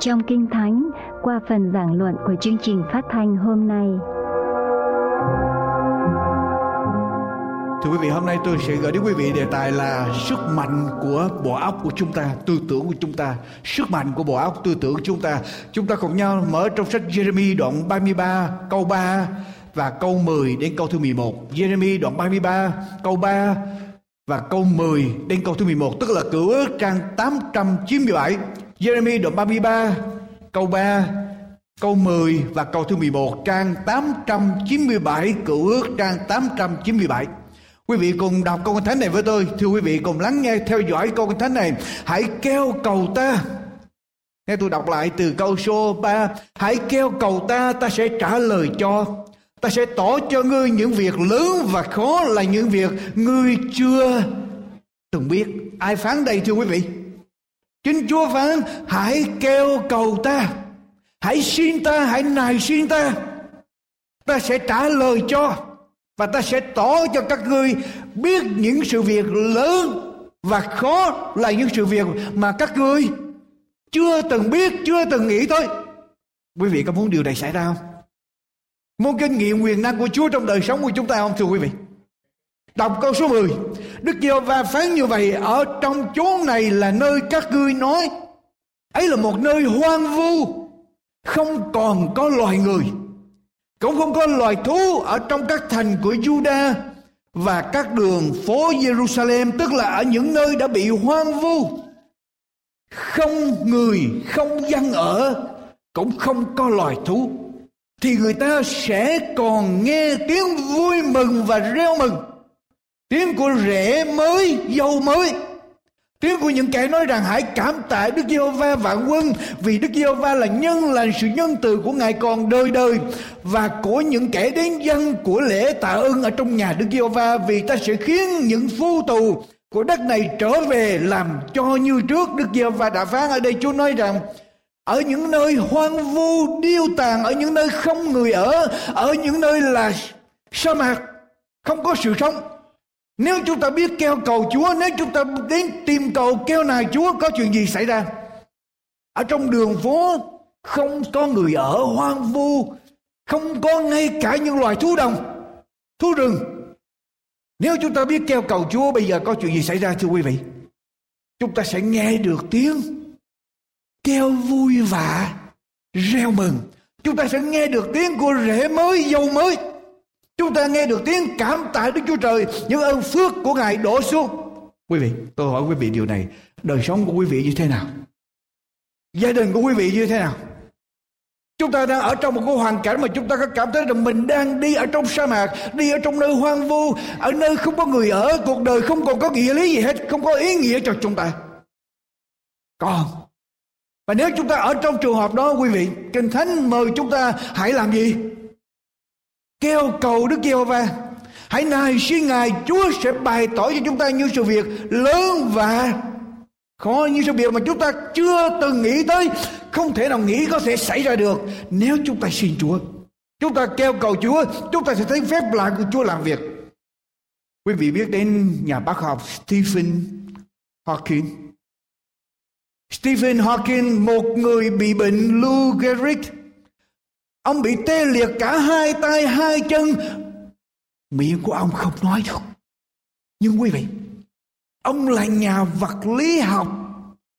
Trong Kinh Thánh qua phần giảng luận của chương trình phát thanh hôm nay. Thưa quý vị, hôm nay tôi sẽ gửi đến quý vị đề tài là sức mạnh của bộ óc của chúng ta, tư tưởng của chúng ta, sức mạnh của bộ óc tư tưởng của chúng ta. Chúng ta cùng nhau mở trong sách Jeremy đoạn 33 câu 3 và câu 10 đến câu thứ 11. Jeremy đoạn 33 câu 3 và câu 10 đến câu thứ 11 tức là cựu ước trang 897 Jeremy đoạn 33 câu 3 câu 10 và câu thứ 11 trang 897 cựu ước trang 897 Quý vị cùng đọc câu kinh thánh này với tôi. Thưa quý vị, cùng lắng nghe, theo dõi câu kinh thánh này. Hãy kêu cầu ta. Nghe tôi đọc lại từ câu số 3 Hãy kêu cầu ta ta sẽ trả lời cho. Ta sẽ tỏ cho ngươi những việc lớn và khó là những việc ngươi chưa từng biết. Ai phán đây, thưa quý vị? Chính chúa phán, hãy kêu cầu ta, hãy xin ta, hãy nài xin ta. Ta sẽ trả lời cho và ta sẽ tỏ cho các ngươi biết những sự việc lớn và khó là những sự việc mà các ngươi chưa từng biết, chưa từng nghĩ tới. Quý vị có muốn điều này xảy ra không? Muốn kinh nghiệm quyền năng của Chúa trong đời sống của chúng ta không, thưa quý vị? Đọc câu số 10 Đức giê va phán như vậy, Ở trong chốn này là nơi các ngươi nói, Ấy là một nơi hoang vu, Không còn có loài người, Cũng không có loài thú Ở trong các thành của Juda Và các đường phố Jerusalem Tức là ở những nơi đã bị hoang vu. Không người, Không dân ở, Cũng không có loài thú. Thì người ta sẽ còn nghe tiếng vui mừng và reo mừng tiếng của rễ mới dầu mới. Tiếng của những kẻ nói rằng hãy cảm tạ Đức Giê-hô-va vạn quân, vì Đức Giê-hô-va là nhân lành sự nhân từ của Ngài còn đời đời. Và của những kẻ đến dân của lễ tạ ơn ở trong nhà Đức Giê-hô-va, vì ta sẽ khiến những phu tù của đất này trở về làm cho như trước. Đức Giê-hô-va đã phán ở đây, Chúa nói rằng, ở những nơi hoang vu, điêu tàn, ở những nơi không người ở ở những nơi là sa mạc, không có sự sống nếu chúng ta biết kêu cầu Chúa nếu chúng ta đến tìm cầu kêu nài Chúa có chuyện gì xảy ra? Ở trong đường phố không có người ở hoang vu không có ngay cả những loài thú đồng thú rừng. Nếu chúng ta biết kêu cầu Chúa bây giờ có chuyện gì xảy ra thưa quý vị? Chúng ta sẽ nghe được tiếng kêu vui vạ, reo mừng. Chúng ta sẽ nghe được tiếng của rễ mới dâu mới chúng ta nghe được tiếng cảm tạ Đức Chúa Trời những ơn phước của Ngài đổ xuống quý vị tôi hỏi quý vị điều này đời sống của quý vị như thế nào gia đình của quý vị như thế nào Chúng ta đang ở trong một cái hoàn cảnh mà chúng ta có cảm thấy rằng mình đang đi ở trong sa mạc, đi ở trong nơi hoang vu, ở nơi không có người ở, cuộc đời không còn có nghĩa lý gì hết, không có ý nghĩa cho chúng ta. Còn và nếu chúng ta ở trong trường hợp đó quý vị, Kinh Thánh mời chúng ta hãy làm gì? Kêu cầu Đức Giê-hô-va. Hãy nài xin Ngài Chúa sẽ bày tỏ cho chúng ta những sự việc lớn và khó như sự việc mà chúng ta chưa từng nghĩ tới không thể nào nghĩ có thể xảy ra được nếu chúng ta xin Chúa chúng ta kêu cầu Chúa chúng ta sẽ thấy phép lạ của Chúa làm việc quý vị biết đến nhà bác học Stephen Hawking Stephen Hawking, một người bị bệnh Lou Gehrig. Ông bị tê liệt cả hai tay hai chân. Miệng của ông không nói được. Nhưng quý vị, ông là nhà vật lý học,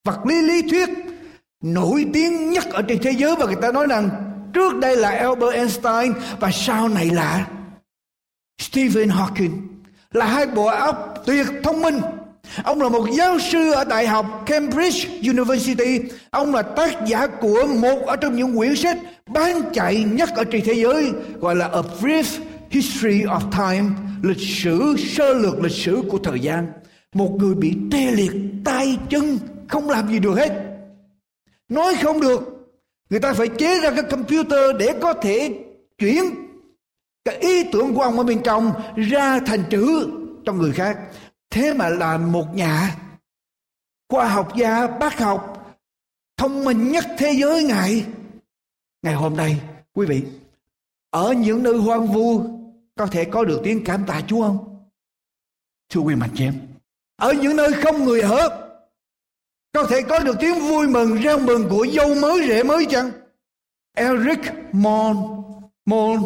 vật lý lý thuyết nổi tiếng nhất ở trên thế giới và người ta nói rằng trước đây là Albert Einstein và sau này là Stephen Hawking là hai bộ óc tuyệt thông minh Ông là một giáo sư ở Đại học Cambridge University. Ông là tác giả của một ở trong những quyển sách bán chạy nhất ở trên thế giới gọi là A Brief History of Time, lịch sử sơ lược lịch sử của thời gian. Một người bị tê liệt tay chân không làm gì được hết. Nói không được. Người ta phải chế ra cái computer để có thể chuyển cái ý tưởng của ông ở bên trong ra thành chữ cho người khác thế mà là một nhà khoa học gia bác học thông minh nhất thế giới ngài ngày hôm nay quý vị ở những nơi hoang vu có thể có được tiếng cảm tạ Chúa không? Thưa quý mạnh chị em, ở những nơi không người ở có thể có được tiếng vui mừng reo mừng của dâu mới rể mới chăng? Eric Mon Mon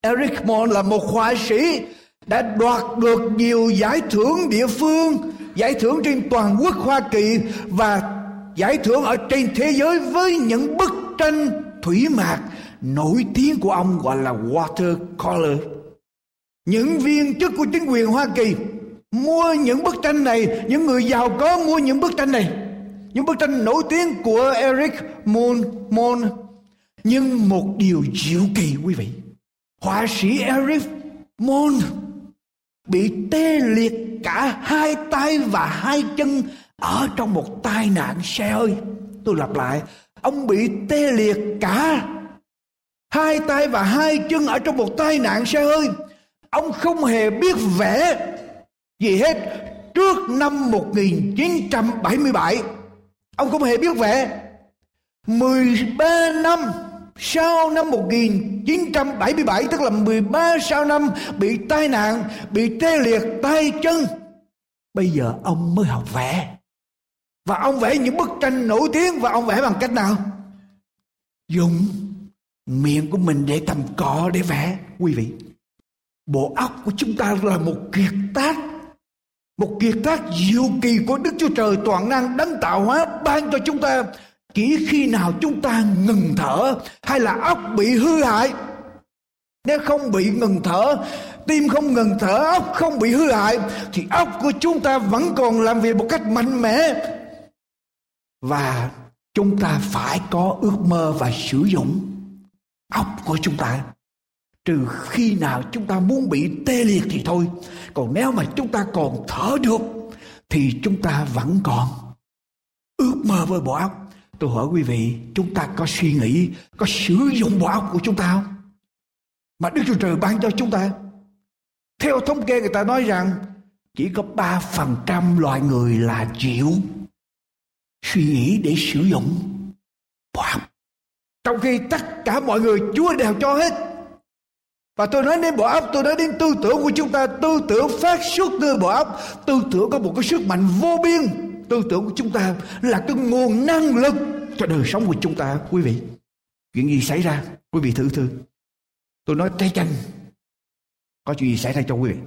Eric Mon là một họa sĩ đã đoạt được nhiều giải thưởng địa phương, giải thưởng trên toàn quốc Hoa Kỳ và giải thưởng ở trên thế giới với những bức tranh thủy mạc nổi tiếng của ông gọi là watercolor. Những viên chức của chính quyền Hoa Kỳ mua những bức tranh này, những người giàu có mua những bức tranh này. Những bức tranh nổi tiếng của Eric Moon, Moon. Nhưng một điều diệu kỳ quý vị. Họa sĩ Eric Moon bị tê liệt cả hai tay và hai chân ở trong một tai nạn xe hơi. Tôi lặp lại, ông bị tê liệt cả hai tay và hai chân ở trong một tai nạn xe hơi. Ông không hề biết vẽ gì hết trước năm 1977. Ông không hề biết vẽ. 13 năm sau năm 1977 tức là 13 sau năm bị tai nạn, bị tê liệt tay chân. Bây giờ ông mới học vẽ. Và ông vẽ những bức tranh nổi tiếng và ông vẽ bằng cách nào? Dùng miệng của mình để cầm cọ để vẽ quý vị. Bộ óc của chúng ta là một kiệt tác một kiệt tác diệu kỳ của Đức Chúa Trời toàn năng đấng tạo hóa ban cho chúng ta chỉ khi nào chúng ta ngừng thở hay là óc bị hư hại? Nếu không bị ngừng thở, tim không ngừng thở, óc không bị hư hại, thì óc của chúng ta vẫn còn làm việc một cách mạnh mẽ. Và chúng ta phải có ước mơ và sử dụng óc của chúng ta. Trừ khi nào chúng ta muốn bị tê liệt thì thôi. Còn nếu mà chúng ta còn thở được, thì chúng ta vẫn còn ước mơ với bộ óc. Tôi hỏi quý vị, chúng ta có suy nghĩ, có sử dụng bộ óc của chúng ta không? Mà Đức Chúa Trời ban cho chúng ta. Theo thống kê người ta nói rằng chỉ có 3% loài người là chịu suy nghĩ để sử dụng bộ óc. Trong khi tất cả mọi người Chúa đều cho hết. Và tôi nói đến bộ óc, tôi nói đến tư tưởng của chúng ta, tư tưởng phát xuất từ bộ óc, tư tưởng có một cái sức mạnh vô biên tư tưởng của chúng ta là cái nguồn năng lực cho đời sống của chúng ta, quý vị. Chuyện gì xảy ra, quý vị thử thử. Tôi nói trái chanh có chuyện gì xảy ra cho quý vị?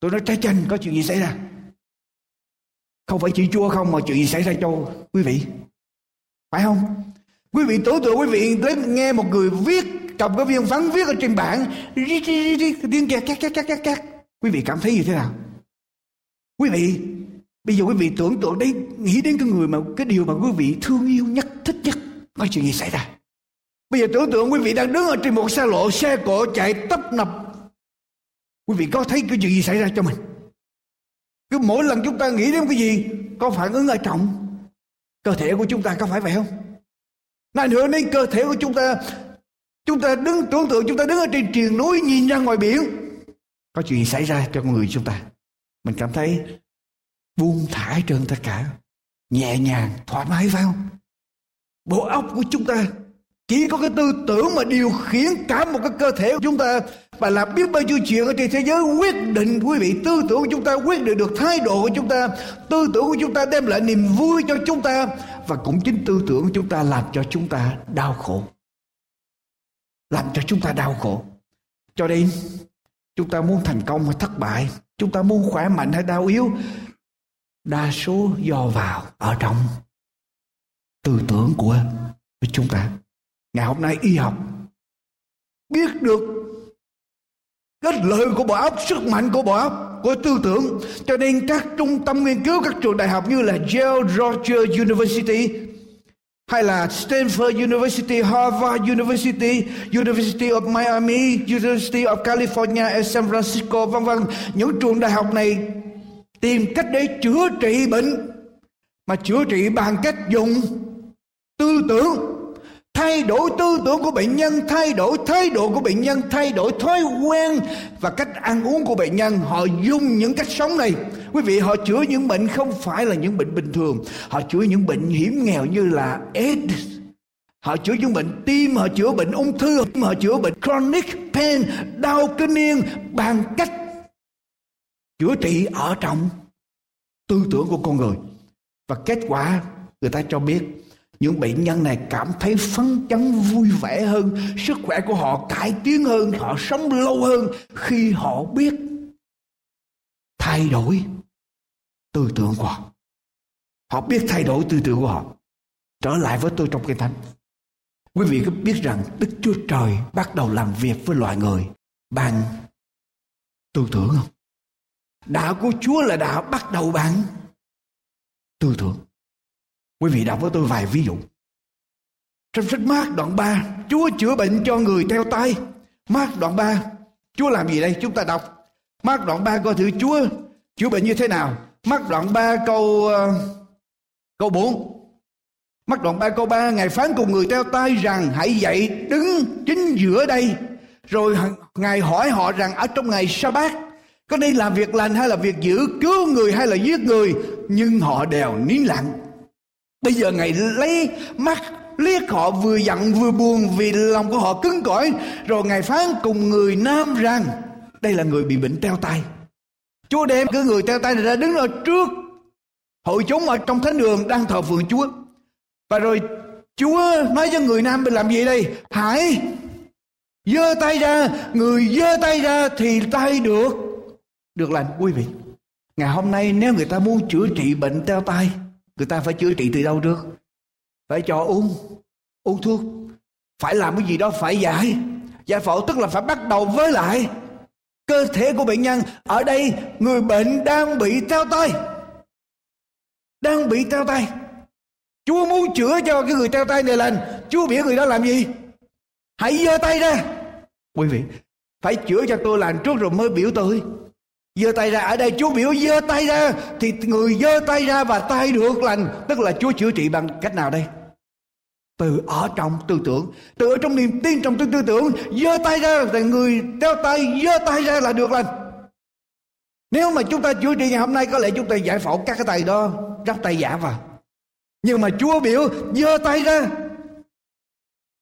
Tôi nói trái chanh có chuyện gì xảy ra? Không phải chỉ chua không mà chuyện gì xảy ra cho quý vị. Phải không? Quý vị tưởng tượng quý vị đến nghe một người viết, cầm cái viên phấn viết ở trên bảng tiếng kẹt kẹt kẹt kẹt kẹt. Quý vị cảm thấy như thế nào? Quý vị Bây giờ quý vị tưởng tượng đấy nghĩ đến cái người mà, cái điều mà quý vị thương yêu nhất, thích nhất có chuyện gì xảy ra. Bây giờ tưởng tượng quý vị đang đứng ở trên một xa lộ, xe cộ chạy tấp nập. Quý vị có thấy cái chuyện gì xảy ra cho mình? Cứ mỗi lần chúng ta nghĩ đến cái gì, có phản ứng ở trọng cơ thể của chúng ta có phải vậy không? Này nữa đến cơ thể của chúng ta chúng ta đứng, tưởng tượng chúng ta đứng ở trên triền núi, nhìn ra ngoài biển có chuyện gì xảy ra cho con người chúng ta mình cảm thấy buông thả trơn tất cả. Nhẹ nhàng, thoải mái phải không? Bộ óc của chúng ta chỉ có cái tư tưởng mà điều khiển cả một cái cơ thể của chúng ta. Và làm biết bao nhiêu chuyện ở trên thế giới quyết định quý vị. Tư tưởng của chúng ta quyết định được thái độ của chúng ta. Tư tưởng của chúng ta đem lại niềm vui cho chúng ta. Và cũng chính tư tưởng của chúng ta làm cho chúng ta đau khổ. Làm cho chúng ta đau khổ. Cho nên, chúng ta muốn thành công hay thất bại, chúng ta muốn khỏe mạnh hay đau yếu đa số do vào ở trong tư tưởng của chúng ta ngày hôm nay y học biết được cái lợi của bộ óc sức mạnh của bộ óc của tư tưởng cho nên các trung tâm nghiên cứu các trường đại học như là Yale Roger University hay là Stanford University, Harvard University, University of Miami, University of California San Francisco, vân vân. Những trường đại học này tìm cách để chữa trị bệnh, mà chữa trị bằng cách dùng tư tưởng, thay đổi tư tưởng của bệnh nhân, thay đổi thái độ của bệnh nhân, thay đổi thói quen và cách ăn uống của bệnh nhân. Họ dùng những cách sống này. Quý vị, họ chữa những bệnh không phải là những bệnh bình thường. Họ chữa những bệnh hiểm nghèo như là AIDS. Họ chữa những bệnh tim, họ chữa bệnh ung thư, họ chữa bệnh chronic pain, đau kinh niên bằng cách chữa trị ở trong tư tưởng của con người. Và kết quả người ta cho biết, những bệnh nhân này cảm thấy phấn chấn, vui vẻ hơn, sức khỏe của họ cải tiến hơn, họ sống lâu hơn khi họ biết thay đổi tư tưởng của họ. Họ biết thay đổi tư tưởng của họ. Trở lại với tôi trong kinh thánh. Quý vị có biết rằng đức chúa trời bắt đầu làm việc với loài người bằng tư tưởng không? Đạo của chúa là đạo bắt đầu bằng tư tưởng Quý vị đọc với tôi vài ví dụ. Trong sách Mát đoạn 3, Chúa chữa bệnh cho người theo tay. Mát đoạn 3, Chúa làm gì đây? Chúng ta đọc. Mát đoạn 3 coi thử Chúa chữa bệnh như thế nào. Mát đoạn 3 câu uh, câu 4. Mát đoạn 3 câu 3, Ngài phán cùng người theo tay rằng hãy dậy đứng chính giữa đây. Rồi Ngài hỏi họ rằng ở trong ngày sa bát có đi làm việc lành hay là việc giữ cứu người hay là giết người nhưng họ đều nín lặng Bây giờ Ngài lấy mắt liếc họ vừa giận vừa buồn vì lòng của họ cứng cỏi. Rồi Ngài phán cùng người nam rằng đây là người bị bệnh teo tay. Chúa đem cái người teo tay này ra đứng ở trước hội chúng ở trong thánh đường đang thờ phượng Chúa. Và rồi Chúa nói cho người nam mình làm gì đây? Hãy giơ tay ra, người giơ tay ra thì tay được được lành, quý vị. Ngày hôm nay nếu người ta muốn chữa trị bệnh teo tay người ta phải chữa trị từ đâu trước phải cho uống uống thuốc. Phải làm cái gì đó phải giải. Giải phẫu tức là phải bắt đầu với lại cơ thể của bệnh nhân. Ở đây, người bệnh đang bị teo tay đang bị teo tay chúa muốn chữa cho cái người teo tay này lành. Chúa biểu người đó làm gì? Hãy giơ tay ra. Quý vị, phải chữa cho tôi lành trước rồi mới biểu tôi giơ tay ra ở đây Chúa biểu giơ tay ra thì người giơ tay ra và tay được lành. Tức là Chúa chữa trị bằng cách nào đây? Từ ở trong tư tưởng. Từ ở trong niềm tin trong tư, tư tưởng giơ tay ra thì người đeo tay giơ tay ra là được lành. Nếu mà chúng ta chữa trị ngày hôm nay có lẽ chúng ta giải phẫu các cái tay đó rắp tay giả vào. Nhưng mà Chúa biểu giơ tay ra.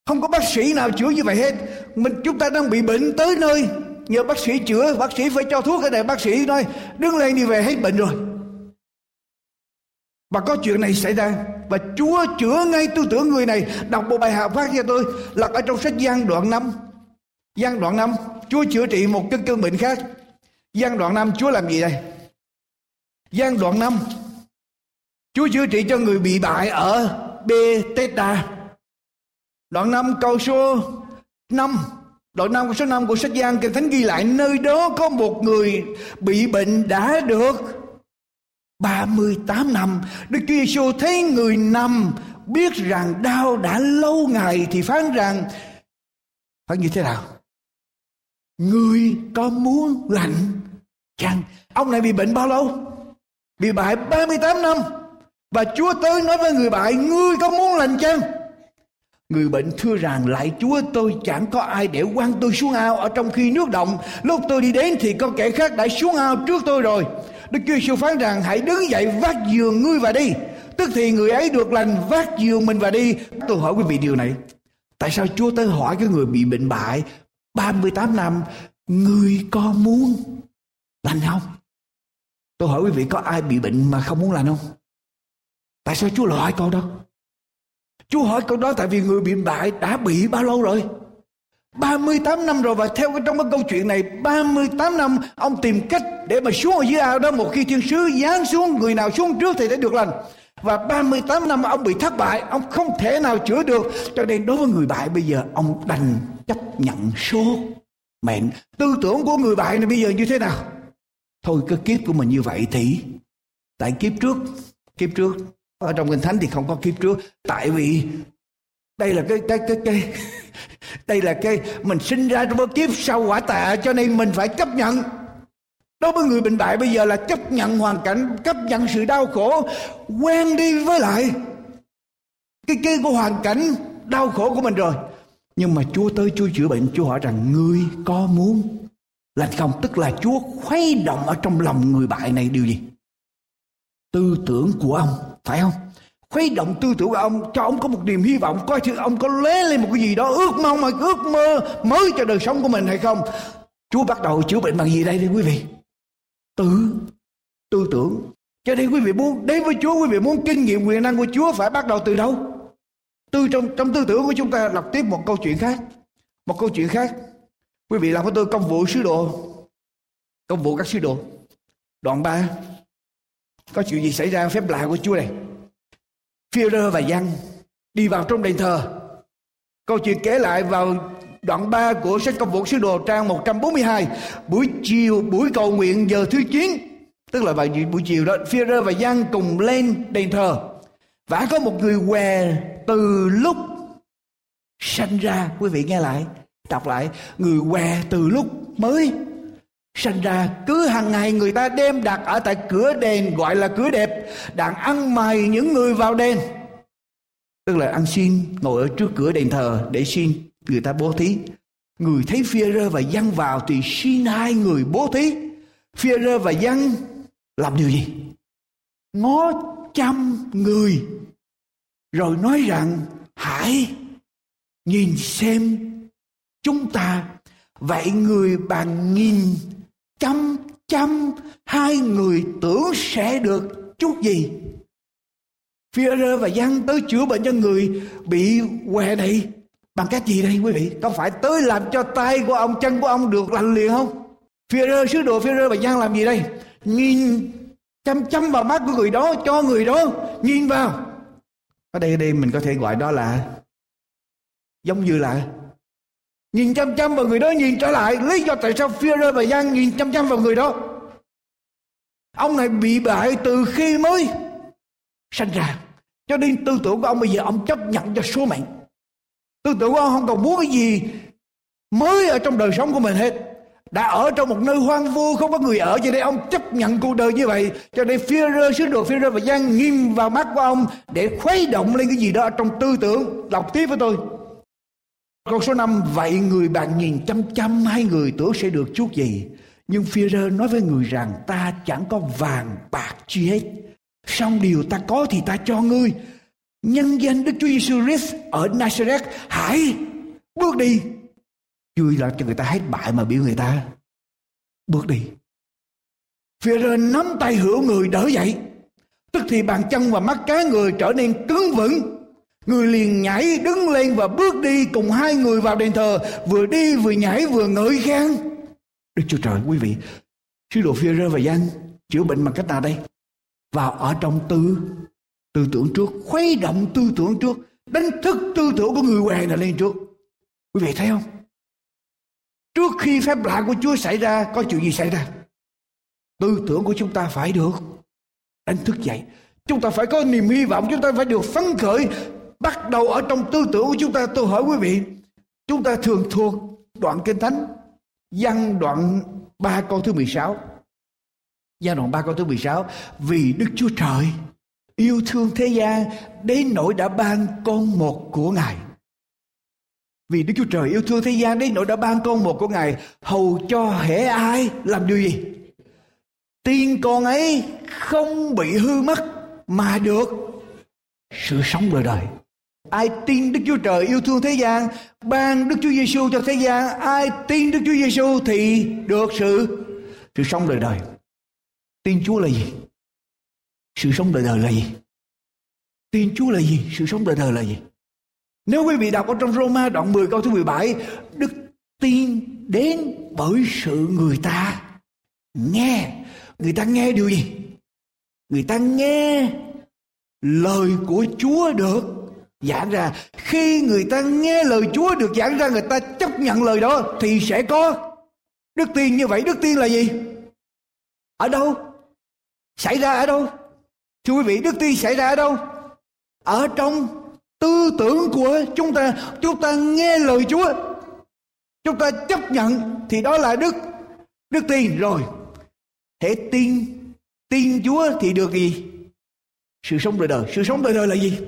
Không có bác sĩ nào chữa như vậy hết. Mình chúng ta đang bị bệnh tới nơi nhờ bác sĩ chữa, bác sĩ phải cho thuốc cái này bác sĩ nói, đứng lên đi về, hết bệnh rồi. Và có chuyện này xảy ra. Và Chúa chữa ngay tư tưởng người này đọc một bài học phát cho tôi là ở trong sách gian đoạn 5 gian đoạn 5 Chúa chữa trị một cái cơn bệnh khác. Gian đoạn 5 Chúa làm gì đây? Gian đoạn 5 Chúa chữa trị cho người bị bại ở Bethesda Đoạn 5 câu số 5 Đoạn 5 số 5 của sách Giang Kinh Thánh ghi lại nơi đó có một người bị bệnh đã được 38 năm. Đức Chúa Giêsu thấy người nằm biết rằng đau đã lâu ngày thì phán rằng phán như thế nào? Người có muốn lành chăng? Ông này bị bệnh bao lâu? Bị bại 38 năm. Và Chúa tới nói với người bại, ngươi có muốn lành chăng? Người bệnh thưa rằng lại Chúa tôi chẳng có ai để quăng tôi xuống ao ở trong khi nước động. Lúc tôi đi đến thì có kẻ khác đã xuống ao trước tôi rồi. Đức Chúa Giêsu phán rằng, hãy đứng dậy vác giường ngươi và đi. Tức thì người ấy được lành vác giường mình và đi. Tôi hỏi quý vị điều này. Tại sao Chúa tới hỏi cái người bị bệnh bại 38 năm, Người có muốn lành không? Tôi hỏi quý vị, có ai bị bệnh mà không muốn lành không? Tại sao Chúa lại câu đó? Chúa hỏi câu đó tại vì người bị bại đã bị bao lâu rồi? 38 năm rồi và theo cái trong cái câu chuyện này 38 năm ông tìm cách để mà xuống ở dưới ao đó. Một khi thiên sứ giáng xuống, người nào xuống trước thì sẽ được lành. Và 38 năm ông bị thất bại, ông không thể nào chữa được. Cho nên đối với người bại bây giờ, ông đành chấp nhận số mệnh. Tư tưởng của người bại này bây giờ như thế nào? Thôi, cái kiếp của mình như vậy thì tại kiếp trước kiếp trước ở trong kinh thánh thì không có kiếp trước. Tại vì đây là cái cái cái cái, đây là cái mình sinh ra trong cái kiếp sau quả tạ cho nên mình phải chấp nhận. Đối với người bệnh bại bây giờ là chấp nhận hoàn cảnh, chấp nhận sự đau khổ, quen đi với lại cái cái của hoàn cảnh đau khổ của mình rồi. Nhưng mà Chúa tới Chúa chữa bệnh, Chúa hỏi rằng, ngươi có muốn lành không? Tức là Chúa khuấy động ở trong lòng người bại này điều gì? Tư tưởng của ông phải không? Khuấy động tư tưởng của ông cho ông có một niềm hy vọng, coi thử ông có lé lên một cái gì đó, ước mong mà ước mơ mới cho đời sống của mình hay không? Chúa bắt đầu chữa bệnh bằng gì đây thưa quý vị? Tư tư tưởng. Cho nên quý vị muốn, đến với Chúa, quý vị muốn kinh nghiệm quyền năng của Chúa phải bắt đầu từ đâu? Từ trong trong tư tưởng của chúng ta đọc tiếp một câu chuyện khác. Một câu chuyện khác. Quý vị làm với tôi công vụ sứ đồ công vụ các sứ đồ. Đoạn 3 có chuyện gì xảy ra phép lạ của Chúa này Führer và Giăng đi vào trong đền thờ. Câu chuyện kể lại vào đoạn 3 của sách công vụ sứ đồ trang 142 buổi chiều, buổi cầu nguyện giờ thứ 9 tức là vào buổi chiều đó Führer và Giăng cùng lên đền thờ. Và có một người què từ lúc sanh ra. Quý vị nghe lại, đọc lại. Người què từ lúc mới sanh ra cứ hàng ngày người ta đem đặt ở tại cửa đền, gọi là cửa đẹp đang ăn mày những người vào đền. Tức là ăn xin, ngồi ở trước cửa đền thờ để xin người ta bố thí. Người thấy phia rơ và dân vào thì xin hai người bố thí. Phia rơ và dân làm điều gì? Ngó trăm người, rồi nói rằng, hãy nhìn xem chúng ta, vậy người bàn nghìn chăm chăm hai người tưởng sẽ được chút gì Führer và Giăng tới chữa bệnh cho người bị què này bằng cách gì đây quý vị? Có phải tới làm cho tay của ông, chân của ông được lành liền không? Führer, sứ đồ Führer và Giăng làm gì đây? Nhìn chăm chăm vào mắt của người đó, cho người đó nhìn vào ở đây đây mình có thể gọi đó là giống như là nhìn chăm chăm vào người đó, nhìn trở lại. Lý do tại sao Führer và Giang nhìn chăm chăm vào người đó? Ông này bị bại từ khi mới sanh ra. Cho nên tư tưởng của ông bây giờ, ông chấp nhận cho số mệnh tư tưởng của ông không còn muốn cái gì mới ở trong đời sống của mình hết. Đã ở trong một nơi hoang vu, không có người ở. Cho nên ông chấp nhận cuộc đời như vậy. Cho nên phía rơ sứ đồ phía rơ và gian nghiêm vào mắt của ông để khuấy động lên cái gì đó trong tư tưởng. Đọc tiếp với tôi câu số 5 vậy người bạn nhìn chăm chăm hai người tưởng sẽ được chút gì nhưng phi-rơ nói với người rằng, ta chẳng có vàng, bạc chi hết xong điều ta có thì ta cho ngươi nhân danh Đức Chúa Giêsu Christ ở Nazareth, hãy bước đi Vui là cho người ta hết bại mà biểu người ta, bước đi. phi-rơ nắm tay hữu người đỡ dậy. Tức thì bàn chân và mắt cá người trở nên cứng vững. Người liền nhảy đứng lên và bước đi cùng hai người vào đền thờ. Vừa đi vừa nhảy vừa ngợi khen. Đức Chúa Trời quý vị. Sứ đồ Phi-rơ và danh chữa bệnh bằng cách nào đây? Vào ở trong tư tư tưởng trước. Khuấy động tư tưởng trước. Đánh thức tư tưởng của người què này lên trước. Quý vị thấy không? Trước khi phép lạ của Chúa xảy ra có chuyện gì xảy ra? Tư tưởng của chúng ta phải được đánh thức dậy. Chúng ta phải có niềm hy vọng, chúng ta phải được phấn khởi. Bắt đầu ở trong tư tưởng của chúng ta, tôi hỏi quý vị, chúng ta thường thuộc đoạn Kinh Thánh, văn đoạn 3 câu thứ 16. Giai đoạn 3 câu thứ 16 Vì Đức Chúa Trời yêu thương thế gian Đến nỗi đã ban con một của Ngài vì Đức Chúa Trời yêu thương thế gian đến nỗi đã ban con một của Ngài hầu cho hễ ai làm điều gì? tiên con ấy không bị hư mất mà được sự sống đời đời. Ai tin Đức Chúa Trời yêu thương thế gian, ban Đức Chúa Giêsu cho thế gian, ai tin Đức Chúa Giêsu thì được sự sự sống đời đời. Tin Chúa là gì? Sự sống đời đời là gì? Tin Chúa là gì? Sự sống đời đời là gì? Nếu quý vị đọc ở trong Roma đoạn 10 câu thứ 17, đức tin đến bởi sự người ta nghe. Người ta nghe điều gì? Người ta nghe lời của Chúa được giảng ra. Khi người ta nghe lời Chúa được giảng ra, người ta chấp nhận lời đó thì sẽ có. Đức tin như vậy. Đức tin là gì? ở đâu? Xảy ra ở đâu? Thưa quý vị đức tin xảy ra ở đâu? Ở trong tư tưởng của chúng ta. Chúng ta nghe lời chúa. Chúng ta chấp nhận thì đó là đức. Đức tin rồi. Hệ tin tin chúa thì được gì? Sự sống đời đời. Sự sống đời đời là gì?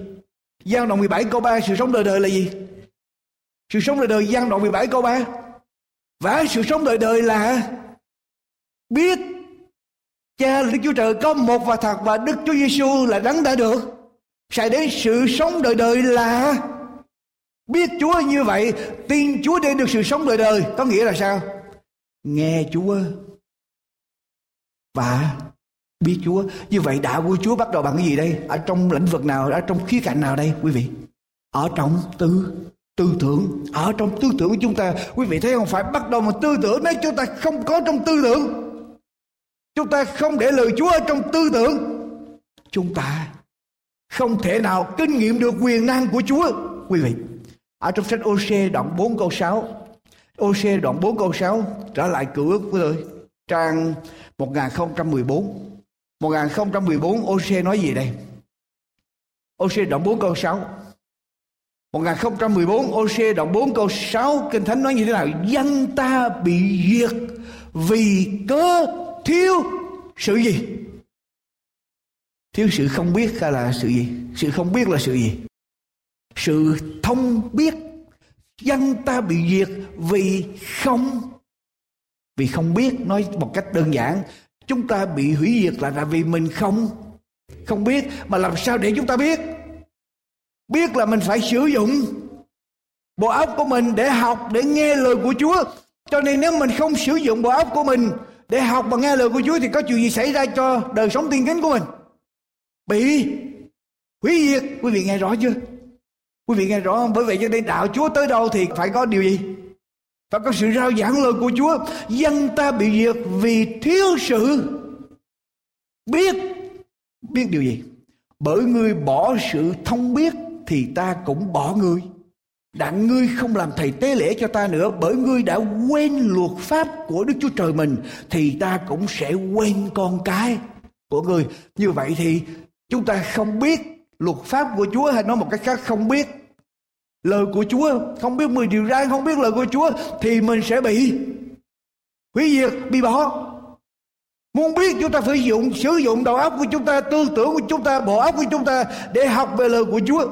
Giang đoạn 17 câu 3 sự sống đời đời là gì? Sự sống đời đời, Giang đoạn 17 câu 3 và sự sống đời đời là biết cha là Đức Chúa Trời có một và thật và Đức Chúa Giêsu là đấng đã được. Sai đến sự sống đời đời là biết Chúa như vậy, tin Chúa để được sự sống đời đời. Có nghĩa là sao? Nghe Chúa và biết Chúa. Như vậy đạo của Chúa bắt đầu bằng cái gì đây? Ở trong lĩnh vực nào, ở trong khía cạnh nào đây, quý vị? Ở trong tư tư tưởng. Ở trong tư tưởng của chúng ta, quý vị thấy không? Phải bắt đầu một tư tưởng. Nếu chúng ta không có trong tư tưởng, chúng ta không để lời Chúa ở trong tư tưởng, chúng ta không thể nào kinh nghiệm được quyền năng của Chúa. Quý vị, ở trong sách OC đoạn 4 câu 6 OC đoạn 4 câu 6 trở lại cửa của tôi, trang 1014 1014 OC nói gì đây? OC đoạn 4 câu 6 1014 OC đoạn 4 câu 6 Kinh Thánh nói như thế nào? Dân ta bị diệt vì cớ thiếu sự gì? Thiếu sự không biết hay là sự gì? Sự không biết là sự gì? Sự thông biết. Dân ta bị diệt vì không Vì không biết. Nói một cách đơn giản Chúng ta bị hủy diệt là, là vì mình không? Không biết Mà làm sao để chúng ta biết? Biết là mình phải sử dụng bộ óc của mình để học để nghe lời của Chúa. Cho nên nếu mình không sử dụng bộ óc của mình để học và nghe lời của Chúa thì có chuyện gì xảy ra cho đời sống tiên kính của mình? Bị hủy diệt. Quý vị nghe rõ chưa? Quý vị nghe rõ không? Bởi vậy cho nên đạo Chúa tới đâu thì phải có điều gì? Và có sự rao giảng lời của Chúa. Dân ta bị diệt vì thiếu sự biết. Biết điều gì? Bởi người bỏ sự thông biết thì ta cũng bỏ ngươi đặng ngươi không làm thầy tế lễ cho ta nữa, bởi ngươi đã quên luật pháp của đức chúa trời mình, thì ta cũng sẽ quên con cái của ngươi. Như vậy thì chúng ta không biết luật pháp của chúa hay nói một cách khác, không biết lời của chúa không biết mười điều răn không biết lời của chúa thì mình sẽ bị hủy diệt bị bỏ Muốn biết chúng ta phải dụng sử dụng đầu óc của chúng ta, tư tưởng của chúng ta, bộ óc của chúng ta để học về lời của Chúa.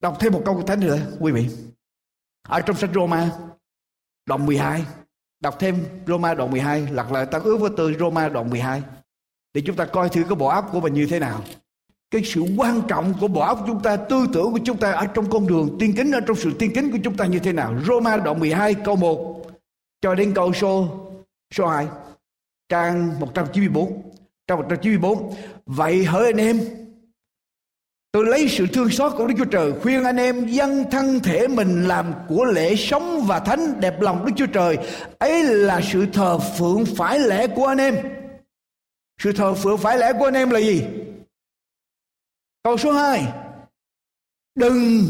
Đọc thêm một câu thánh nữa quý vị. Ở trong sách Roma đoạn 12 Đọc thêm Roma đoạn 12 Lật lại ta ước với từ Roma đoạn 12 Để chúng ta coi thử cái bộ óc của mình như thế nào cái sự quan trọng của bộ óc chúng ta, Tư tưởng của chúng ta Ở trong con đường tiên kính, Ở trong sự tiên kính của chúng ta như thế nào Roma đoạn 12 câu 1 Cho đến câu số số 2 Trang 194 Trang 194 Vậy hỡi anh em, Tôi lấy sự thương xót của Đức Chúa Trời khuyên anh em dâng thân thể mình làm của lễ sống và thánh đẹp lòng Đức Chúa Trời. Ấy là sự thờ phượng phải lẽ của anh em. Sự thờ phượng phải lẽ của anh em là gì? Câu số 2. Đừng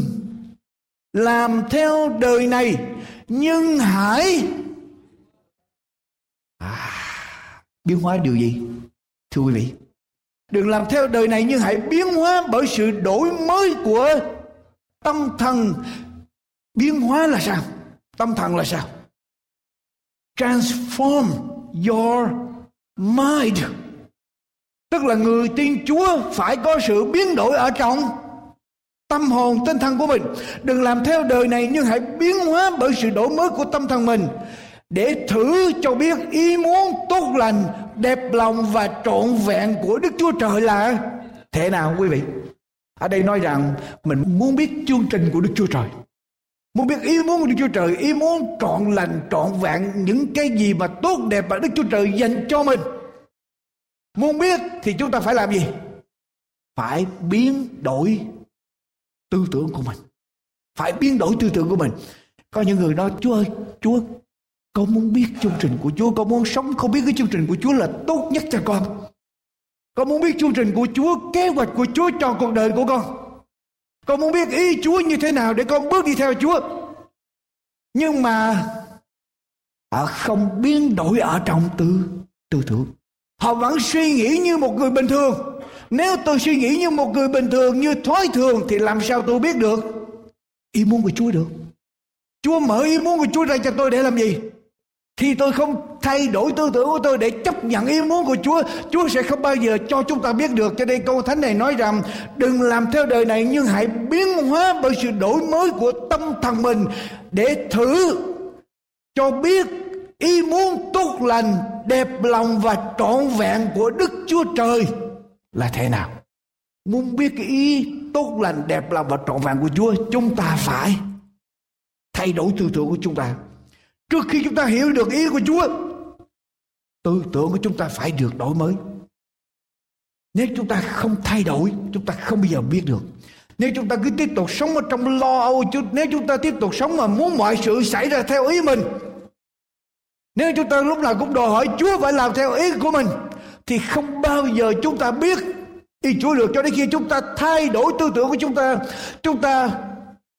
làm theo đời này nhưng hãy à, biến hóa điều gì? Thưa quý vị, Đừng làm theo đời này nhưng hãy biến hóa bởi sự đổi mới của tâm thần. Biến hóa là sao? Tâm thần là sao? Transform your mind. Tức là người tin Chúa phải có sự biến đổi ở trong tâm hồn tinh thần của mình. Đừng làm theo đời này nhưng hãy biến hóa bởi sự đổi mới của tâm thần mình để thử cho biết ý muốn tốt lành đẹp lòng và trọn vẹn của Đức Chúa Trời là thế nào quý vị? Ở đây nói rằng mình muốn biết chương trình của Đức Chúa Trời. Muốn biết ý muốn của Đức Chúa Trời, ý muốn trọn lành, trọn vẹn những cái gì mà tốt đẹp mà Đức Chúa Trời dành cho mình. Muốn biết thì chúng ta phải làm gì? Phải biến đổi tư tưởng của mình. Phải biến đổi tư tưởng của mình. Có những người nói Chúa ơi, Chúa con muốn biết chương trình của Chúa Con muốn sống không biết cái chương trình của Chúa là tốt nhất cho con Con muốn biết chương trình của Chúa Kế hoạch của Chúa cho cuộc đời của con Con muốn biết ý Chúa như thế nào Để con bước đi theo Chúa Nhưng mà Họ không biến đổi ở trong tư tư tưởng họ vẫn suy nghĩ như một người bình thường. Nếu tôi suy nghĩ như một người bình thường như thói thường thì làm sao tôi biết được? Ý muốn của chúa được. Chúa mở ý muốn của chúa ra cho tôi để làm gì? Khi tôi không thay đổi tư tưởng của tôi để chấp nhận ý muốn của Chúa, Chúa sẽ không bao giờ cho chúng ta biết được. Cho nên câu thánh này nói rằng đừng làm theo đời này nhưng hãy biến hóa bởi sự đổi mới của tâm thần mình để thử cho biết ý muốn tốt lành, đẹp lòng và trọn vẹn của Đức Chúa Trời là thế nào. Muốn biết cái ý tốt lành, đẹp lòng và trọn vẹn của Chúa, chúng ta phải thay đổi tư tưởng của chúng ta Trước khi chúng ta hiểu được ý của Chúa, tư tưởng của chúng ta phải được đổi mới. Nếu chúng ta không thay đổi, chúng ta không bao giờ biết được. Nếu chúng ta cứ tiếp tục sống ở trong lo âu, nếu chúng ta tiếp tục sống mà muốn mọi sự xảy ra theo ý mình, nếu chúng ta lúc nào cũng đòi hỏi Chúa phải làm theo ý của mình, thì không bao giờ chúng ta biết ý Chúa được. Cho đến khi chúng ta thay đổi tư tưởng của chúng ta, chúng ta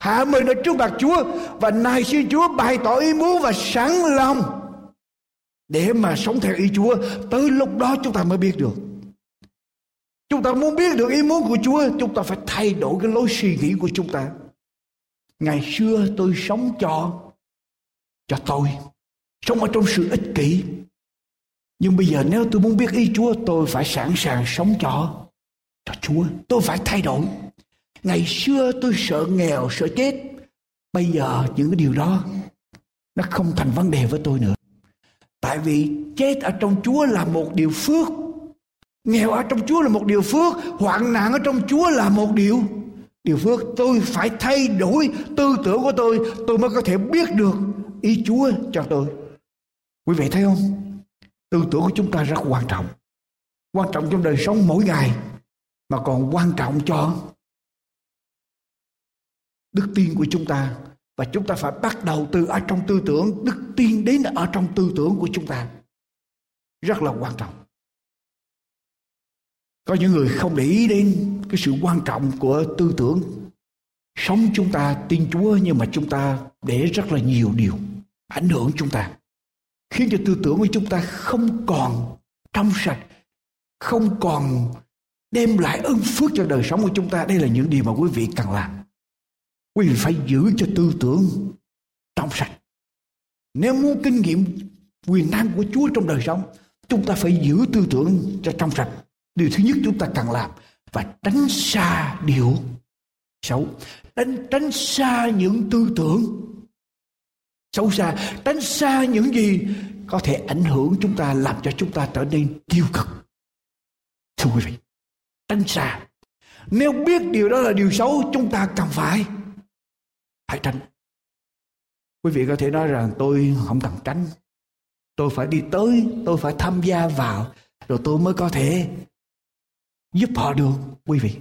hạ mình ở trước mặt Chúa và nài xin Chúa bày tỏ ý muốn và sẵn lòng để mà sống theo ý Chúa tới lúc đó chúng ta mới biết được. Chúng ta muốn biết được ý muốn của Chúa chúng ta phải thay đổi cái lối suy nghĩ của chúng ta. Ngày xưa tôi sống cho cho tôi sống ở trong sự ích kỷ nhưng bây giờ nếu tôi muốn biết ý Chúa tôi phải sẵn sàng sống cho cho Chúa tôi phải thay đổi Ngày xưa tôi sợ nghèo, sợ chết. Bây giờ những cái điều đó nó không thành vấn đề với tôi nữa. Tại vì chết ở trong Chúa là một điều phước. Nghèo ở trong Chúa là một điều phước. Hoạn nạn ở trong Chúa là một điều điều phước. Tôi phải thay đổi tư tưởng của tôi. Tôi mới có thể biết được ý Chúa cho tôi. Quý vị thấy không? Tư tưởng của chúng ta rất quan trọng. Quan trọng trong đời sống mỗi ngày. Mà còn quan trọng cho đức tin của chúng ta và chúng ta phải bắt đầu từ ở trong tư tưởng, đức tin đến ở trong tư tưởng của chúng ta rất là quan trọng có những người không để ý đến cái sự quan trọng của tư tưởng sống chúng ta tin chúa nhưng mà chúng ta để rất là nhiều điều ảnh hưởng chúng ta khiến cho tư tưởng của chúng ta không còn trong sạch, không còn đem lại ơn phước cho đời sống của chúng ta. Đây là những điều mà quý vị cần làm. Quý vị phải giữ cho tư tưởng trong sạch. Nếu muốn kinh nghiệm quyền năng của Chúa trong đời sống, chúng ta phải giữ tư tưởng cho trong sạch. Điều thứ nhất chúng ta cần làm và tránh xa điều xấu. Tránh tránh xa những tư tưởng xấu xa, tránh xa những gì có thể ảnh hưởng chúng ta, làm cho chúng ta trở nên tiêu cực. Thưa quý vị, tránh xa. Nếu biết điều đó là điều xấu, chúng ta cần phải phải tránh. Quý vị có thể nói rằng, tôi không cần tránh. Tôi phải đi tới, tôi phải tham gia vào, rồi tôi mới có thể giúp họ được. Quý vị,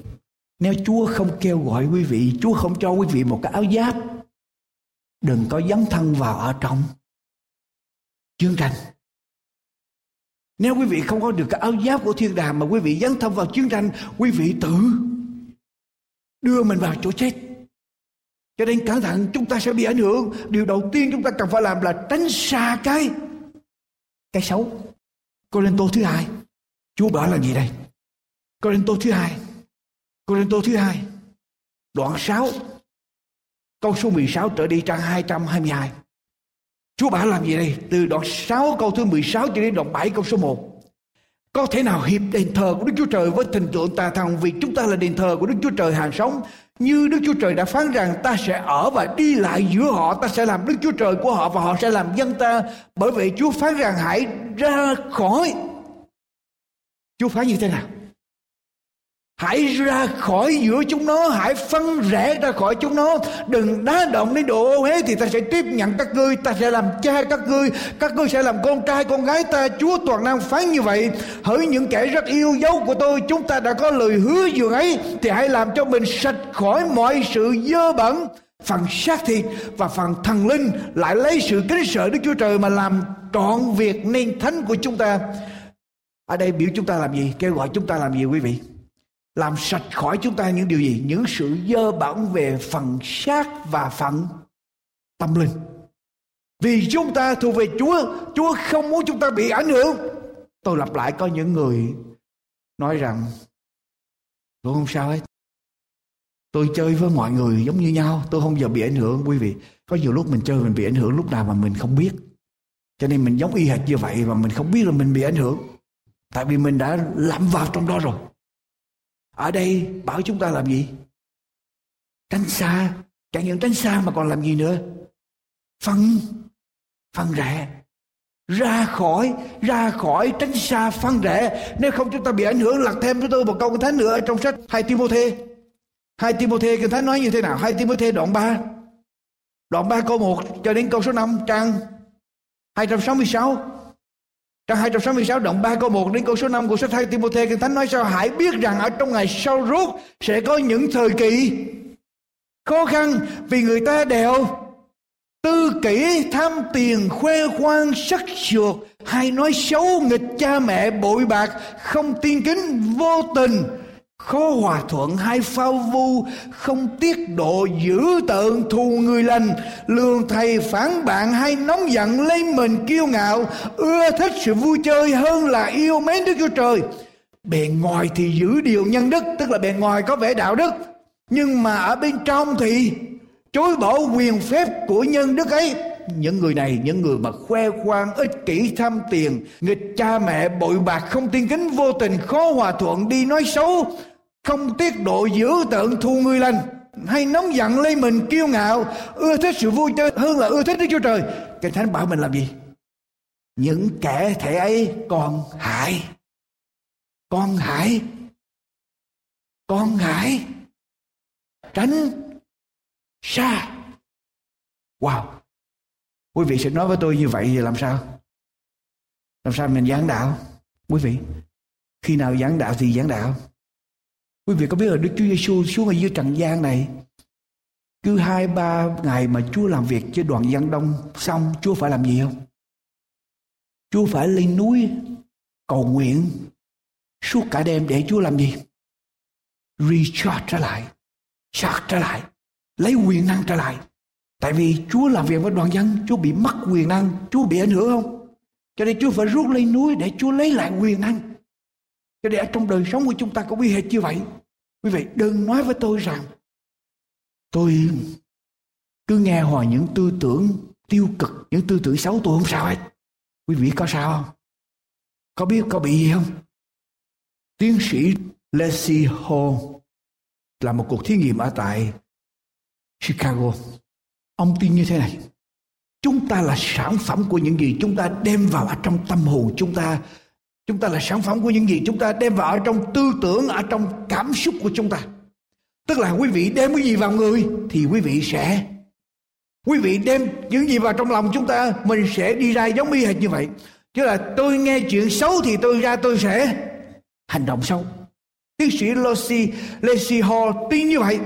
nếu chúa không kêu gọi quý vị, chúa không cho quý vị một cái áo giáp đừng có dấn thân vào ở trong chiến tranh nếu quý vị không có được cái áo giáp của thiên đàng mà quý vị dấn thân vào chiến tranh, quý vị tự đưa mình vào chỗ chết cho nên cẩn thận, chúng ta sẽ bị ảnh hưởng. Điều đầu tiên chúng ta cần phải làm là tránh xa cái cái xấu. Cô lên Tô thứ hai. Chúa bảo là gì đây? Cô lên Tô thứ hai. Cô lên Tô thứ hai. Đoạn 6. Câu số 16 trở đi trang 222. Chúa bảo làm gì đây? Từ đoạn 6 câu thứ 16 cho đến đoạn 7 câu số 1. Có thể nào hiệp đền thờ của Đức Chúa Trời với tình tượng tà thần vì chúng ta là đền thờ của Đức Chúa Trời hàng sống như Đức Chúa Trời đã phán rằng ta sẽ ở và đi lại giữa họ, ta sẽ làm Đức Chúa Trời của họ và họ sẽ làm dân ta. Bởi vậy Chúa phán rằng hãy ra khỏi. Chúa phán như thế nào? Hãy ra khỏi giữa chúng nó, hãy phân rẽ ra khỏi chúng nó. Đừng đá động đến độ ô hế thì ta sẽ tiếp nhận các ngươi, ta sẽ làm cha các ngươi, các ngươi sẽ làm con trai con gái ta. Chúa toàn năng phán như vậy. Hỡi những kẻ rất yêu dấu của tôi, chúng ta đã có lời hứa dường ấy thì hãy làm cho mình sạch khỏi mọi sự dơ bẩn. Phần xác thịt và phần thần linh lại lấy sự kính sợ Đức Chúa Trời mà làm trọn việc nên thánh của chúng ta. Ở đây biểu chúng ta làm gì? Kêu gọi chúng ta làm gì quý vị? Làm sạch khỏi chúng ta những điều gì? Những sự dơ bẩn về phần xác và phần tâm linh. Vì chúng ta thuộc về Chúa Chúa không muốn chúng ta bị ảnh hưởng. Tôi lặp lại có những người nói rằng, tôi không sao hết. Tôi chơi với mọi người giống như nhau. Tôi không giờ bị ảnh hưởng, quý vị. Có nhiều lúc mình chơi mình bị ảnh hưởng, lúc nào mà mình không biết. Cho nên mình giống y hệt như vậy mà mình không biết là mình bị ảnh hưởng. Tại vì mình đã lặm vào trong đó rồi ở đây bảo chúng ta làm gì? Tránh xa chẳng những tránh xa mà còn làm gì nữa? Phân phân rẽ. Ra khỏi ra khỏi, tránh xa, phân rẽ. Nếu không chúng ta bị ảnh hưởng, lật thêm với tôi một câu kinh thánh nữa trong sách hai Timôthê. Hai Timôthê kinh thánh nói như thế nào? Hai Timôthê đoạn 3 đoạn 3 câu 1 cho đến câu số 5 trang 266 trong 266 đoạn 3 câu 1 đến câu số 5 của sách 2 Timothée Kinh Thánh nói sao? Hãy biết rằng ở trong ngày sau rốt sẽ có những thời kỳ khó khăn vì người ta đều tư kỷ, tham tiền khoe khoang sắc sược, hay nói xấu nghịch cha mẹ, bội bạc, không tiên kính, vô tình khó hòa thuận hay phao vu, không tiết độ giữ tợn thù người lành. Lường thầy phản bạn hay nóng giận lấy mình kiêu ngạo, ưa thích sự vui chơi hơn là yêu mến đức chúa trời. Bề ngoài thì giữ điều nhân đức, tức là bề ngoài có vẻ đạo đức. Nhưng mà ở bên trong thì chối bỏ quyền phép của nhân đức ấy những người này, những người mà khoe khoang, ích kỷ, tham tiền, nghịch cha mẹ, bội bạc, không tiên kính, vô tình, khó hòa thuận, đi nói xấu, không tiết độ giữ tợn thu người lành. Hay nóng giận lấy mình, kiêu ngạo, ưa thích sự vui chơi hơn là ưa thích đức chúa trời. Kinh thánh bảo mình làm gì? Những kẻ thể ấy còn hại. Con hại. Con hại. Tránh xa. Wow quý vị sẽ nói với tôi như vậy thì làm sao làm sao mình giảng đạo quý vị khi nào giảng đạo thì giảng đạo Quý vị có biết là Đức Chúa Giêsu xuống ở dưới trần gian này cứ hai ba ngày mà Chúa làm việc cho đoàn dân đông xong Chúa phải làm gì không? Chúa phải lên núi cầu nguyện suốt cả đêm để Chúa làm gì? Recharge trở lại, charge trở lại, lấy quyền năng trở lại. Tại vì Chúa làm việc với đoàn dân, Chúa bị mất quyền năng, Chúa bị ảnh hưởng không? Cho nên Chúa phải rút lên núi để Chúa lấy lại quyền năng. Cho nên ở trong đời sống của chúng ta cũng bị hệt như vậy. Quý vị đừng nói với tôi rằng tôi cứ nghe hoài những tư tưởng tiêu cực, những tư tưởng xấu tôi không sao hết. Quý vị có sao không? Có biết có bị gì không? Tiến sĩ Leslie Hall là một cuộc thí nghiệm ở tại Chicago. Ông tin như thế này. Chúng ta là sản phẩm của những gì chúng ta đem vào ở trong tâm hồn chúng ta. Chúng ta là sản phẩm của những gì chúng ta đem vào ở trong tư tưởng, ở trong cảm xúc của chúng ta. Tức là quý vị đem cái gì vào người thì quý vị sẽ Quý vị đem những gì vào trong lòng chúng ta Mình sẽ đi ra giống y hệt như vậy. Chứ là tôi nghe chuyện xấu thì tôi ra tôi sẽ hành động xấu. Tiến sĩ Lucy Lacey Hall tin như vậy.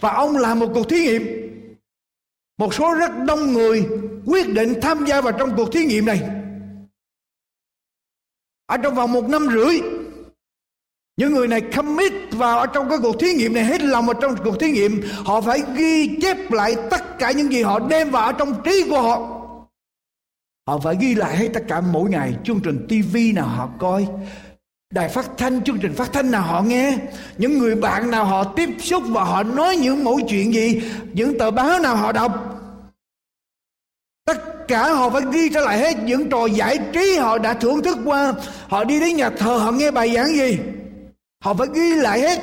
Và ông làm một cuộc thí nghiệm. Một số rất đông người quyết định tham gia vào trong cuộc thí nghiệm này. Ở trong vòng một năm rưỡi, những người này commit vào ở trong cái cuộc thí nghiệm này, hết lòng ở trong cuộc thí nghiệm, họ phải ghi chép lại tất cả những gì họ đem vào ở trong trí của họ. Họ phải ghi lại hết tất cả mỗi ngày. Chương trình tivi nào họ coi đài phát thanh, chương trình phát thanh nào họ nghe? Những người bạn nào họ tiếp xúc và họ nói những mẫu chuyện gì? Những tờ báo nào họ đọc? Tất cả họ phải ghi trở lại hết những trò giải trí họ đã thưởng thức qua. Họ đi đến nhà thờ, họ nghe bài giảng gì? Họ phải ghi lại hết.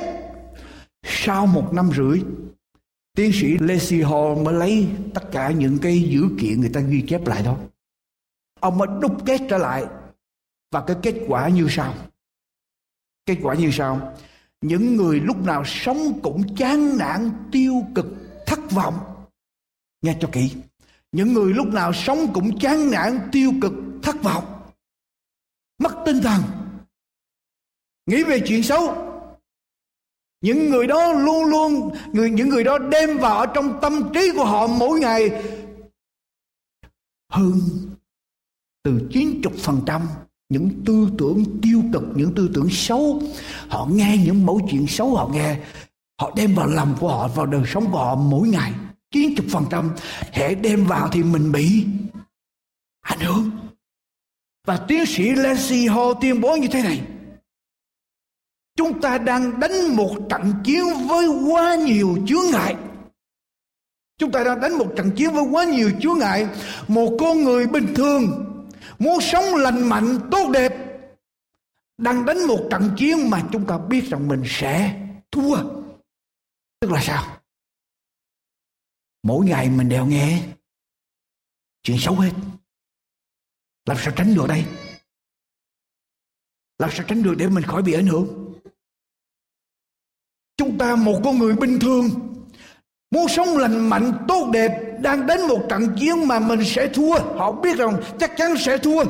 Sau một năm rưỡi, tiến sĩ Lacey Hall mới lấy tất cả những cái dữ kiện người ta ghi chép lại đó. Ông mới đúc kết trở lại. Và cái kết quả như sau kết quả như sau. Những người lúc nào sống cũng chán nản, tiêu cực, thất vọng. Nghe cho kỹ. Những người lúc nào sống cũng chán nản, tiêu cực, thất vọng. Mất tinh thần. Nghĩ về chuyện xấu. Những người đó luôn luôn, người, những người đó đem vào ở trong tâm trí của họ mỗi ngày. Hơn từ 90% những tư tưởng tiêu cực, những tư tưởng xấu. Họ nghe những mẫu chuyện xấu họ nghe. Họ đem vào lòng của họ, vào đời sống của họ mỗi ngày 90% hệ đem vào thì mình bị ảnh hưởng. Và tiến sĩ Leslie Ho tuyên bố như thế này. Chúng ta đang đánh một trận chiến với quá nhiều chướng ngại. Chúng ta đang đánh một trận chiến với quá nhiều chướng ngại. Một con người bình thường muốn sống lành mạnh, tốt đẹp, đang đánh một trận chiến mà chúng ta biết rằng mình sẽ thua. Tức là sao? Mỗi ngày mình đều nghe chuyện xấu hết. Làm sao tránh được đây? Làm sao tránh được để mình khỏi bị ảnh hưởng? Chúng ta một con người bình thường Muốn sống lành mạnh, tốt đẹp, Đang đến một trận chiến mà mình sẽ thua. Họ biết rằng chắc chắn sẽ thua.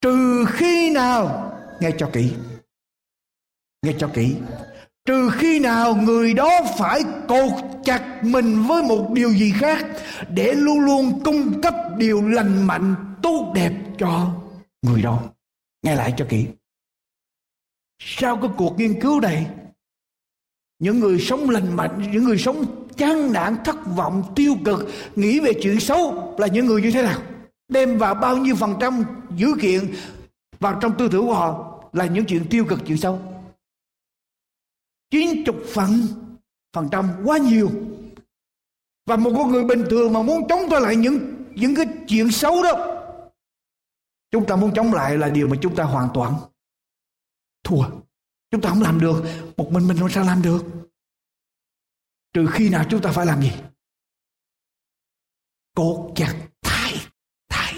Trừ khi nào, Nghe cho kỹ, Nghe cho kỹ. Trừ khi nào người đó phải cột chặt mình với một điều gì khác Để luôn luôn cung cấp điều lành mạnh, tốt đẹp cho người đó. Nghe lại cho kỹ. Sau cái cuộc nghiên cứu này những người sống lành mạnh, những người sống chán nản, thất vọng, tiêu cực, nghĩ về chuyện xấu là những người như thế nào? Đem vào bao nhiêu phần trăm dữ kiện vào trong tư tưởng của họ là những chuyện tiêu cực, chuyện xấu? Chín chục phần phần trăm quá nhiều. Và một con người bình thường mà muốn chống tôi lại những những cái chuyện xấu đó, chúng ta muốn chống lại là điều mà chúng ta hoàn toàn thua chúng ta không làm được. Một mình mình làm sao làm được? Trừ khi nào chúng ta phải làm gì? Cột chặt thái, thái.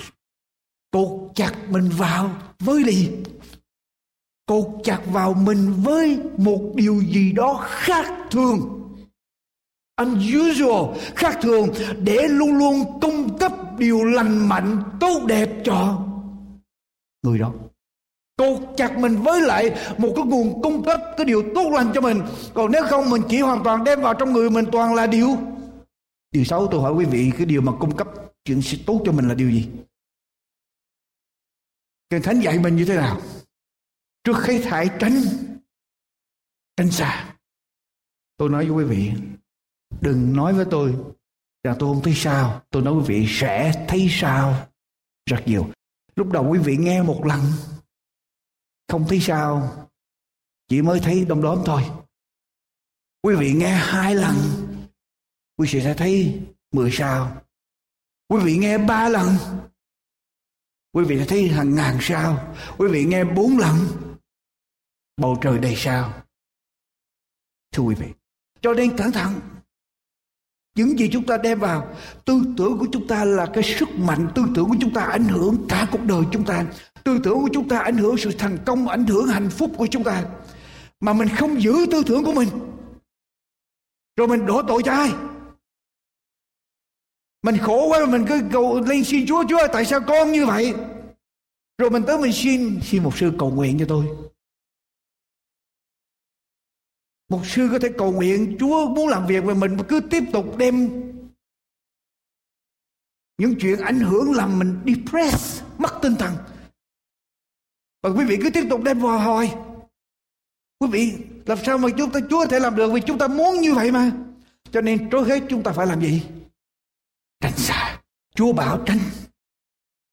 cột chặt mình vào với gì cột chặt vào mình với một điều gì đó khác thường. Unusual khác thường để luôn luôn cung cấp điều lành mạnh tốt đẹp cho người đó cột chặt mình với lại một cái nguồn cung cấp, cái điều tốt lành cho mình. Còn nếu không, mình chỉ hoàn toàn đem vào trong người mình toàn là điều. Điều xấu, tôi hỏi quý vị, cái điều mà cung cấp chuyện tốt cho mình là điều gì? Kinh Thánh dạy mình như thế nào? Trước khi thải tránh tránh xa. Tôi nói với quý vị, đừng nói với tôi rằng tôi không thấy sao. Tôi nói với quý vị, sẽ thấy sao rất nhiều. Lúc đầu quý vị nghe một lần không thấy sao, chỉ mới thấy đông đóm thôi. Quý vị nghe hai lần, quý vị sẽ thấy mười sao. Quý vị nghe ba lần, quý vị sẽ thấy hàng ngàn sao. Quý vị nghe bốn lần, bầu trời đầy sao. Thưa quý vị, cho nên cẩn thận. Những gì chúng ta đem vào, tư tưởng của chúng ta là cái sức mạnh, tư tưởng của chúng ta ảnh hưởng cả cuộc đời chúng ta tư tưởng của chúng ta ảnh hưởng sự thành công, ảnh hưởng hạnh phúc của chúng ta. Mà mình không giữ tư tưởng của mình. Rồi mình đổ tội cho ai? Mình khổ quá mình cứ cầu lên xin Chúa Chúa tại sao con như vậy? Rồi mình tới mình xin xin một sư cầu nguyện cho tôi. Một sư có thể cầu nguyện, Chúa muốn làm việc mà mình, cứ tiếp tục đem những chuyện ảnh hưởng làm mình depressed, mất tinh thần và quý vị cứ tiếp tục đem vào hỏi quý vị, làm sao mà chúng ta Chúa có thể làm được vì chúng ta muốn như vậy mà? Cho nên trước hết chúng ta phải làm gì? Tránh xa. Chúa bảo tránh.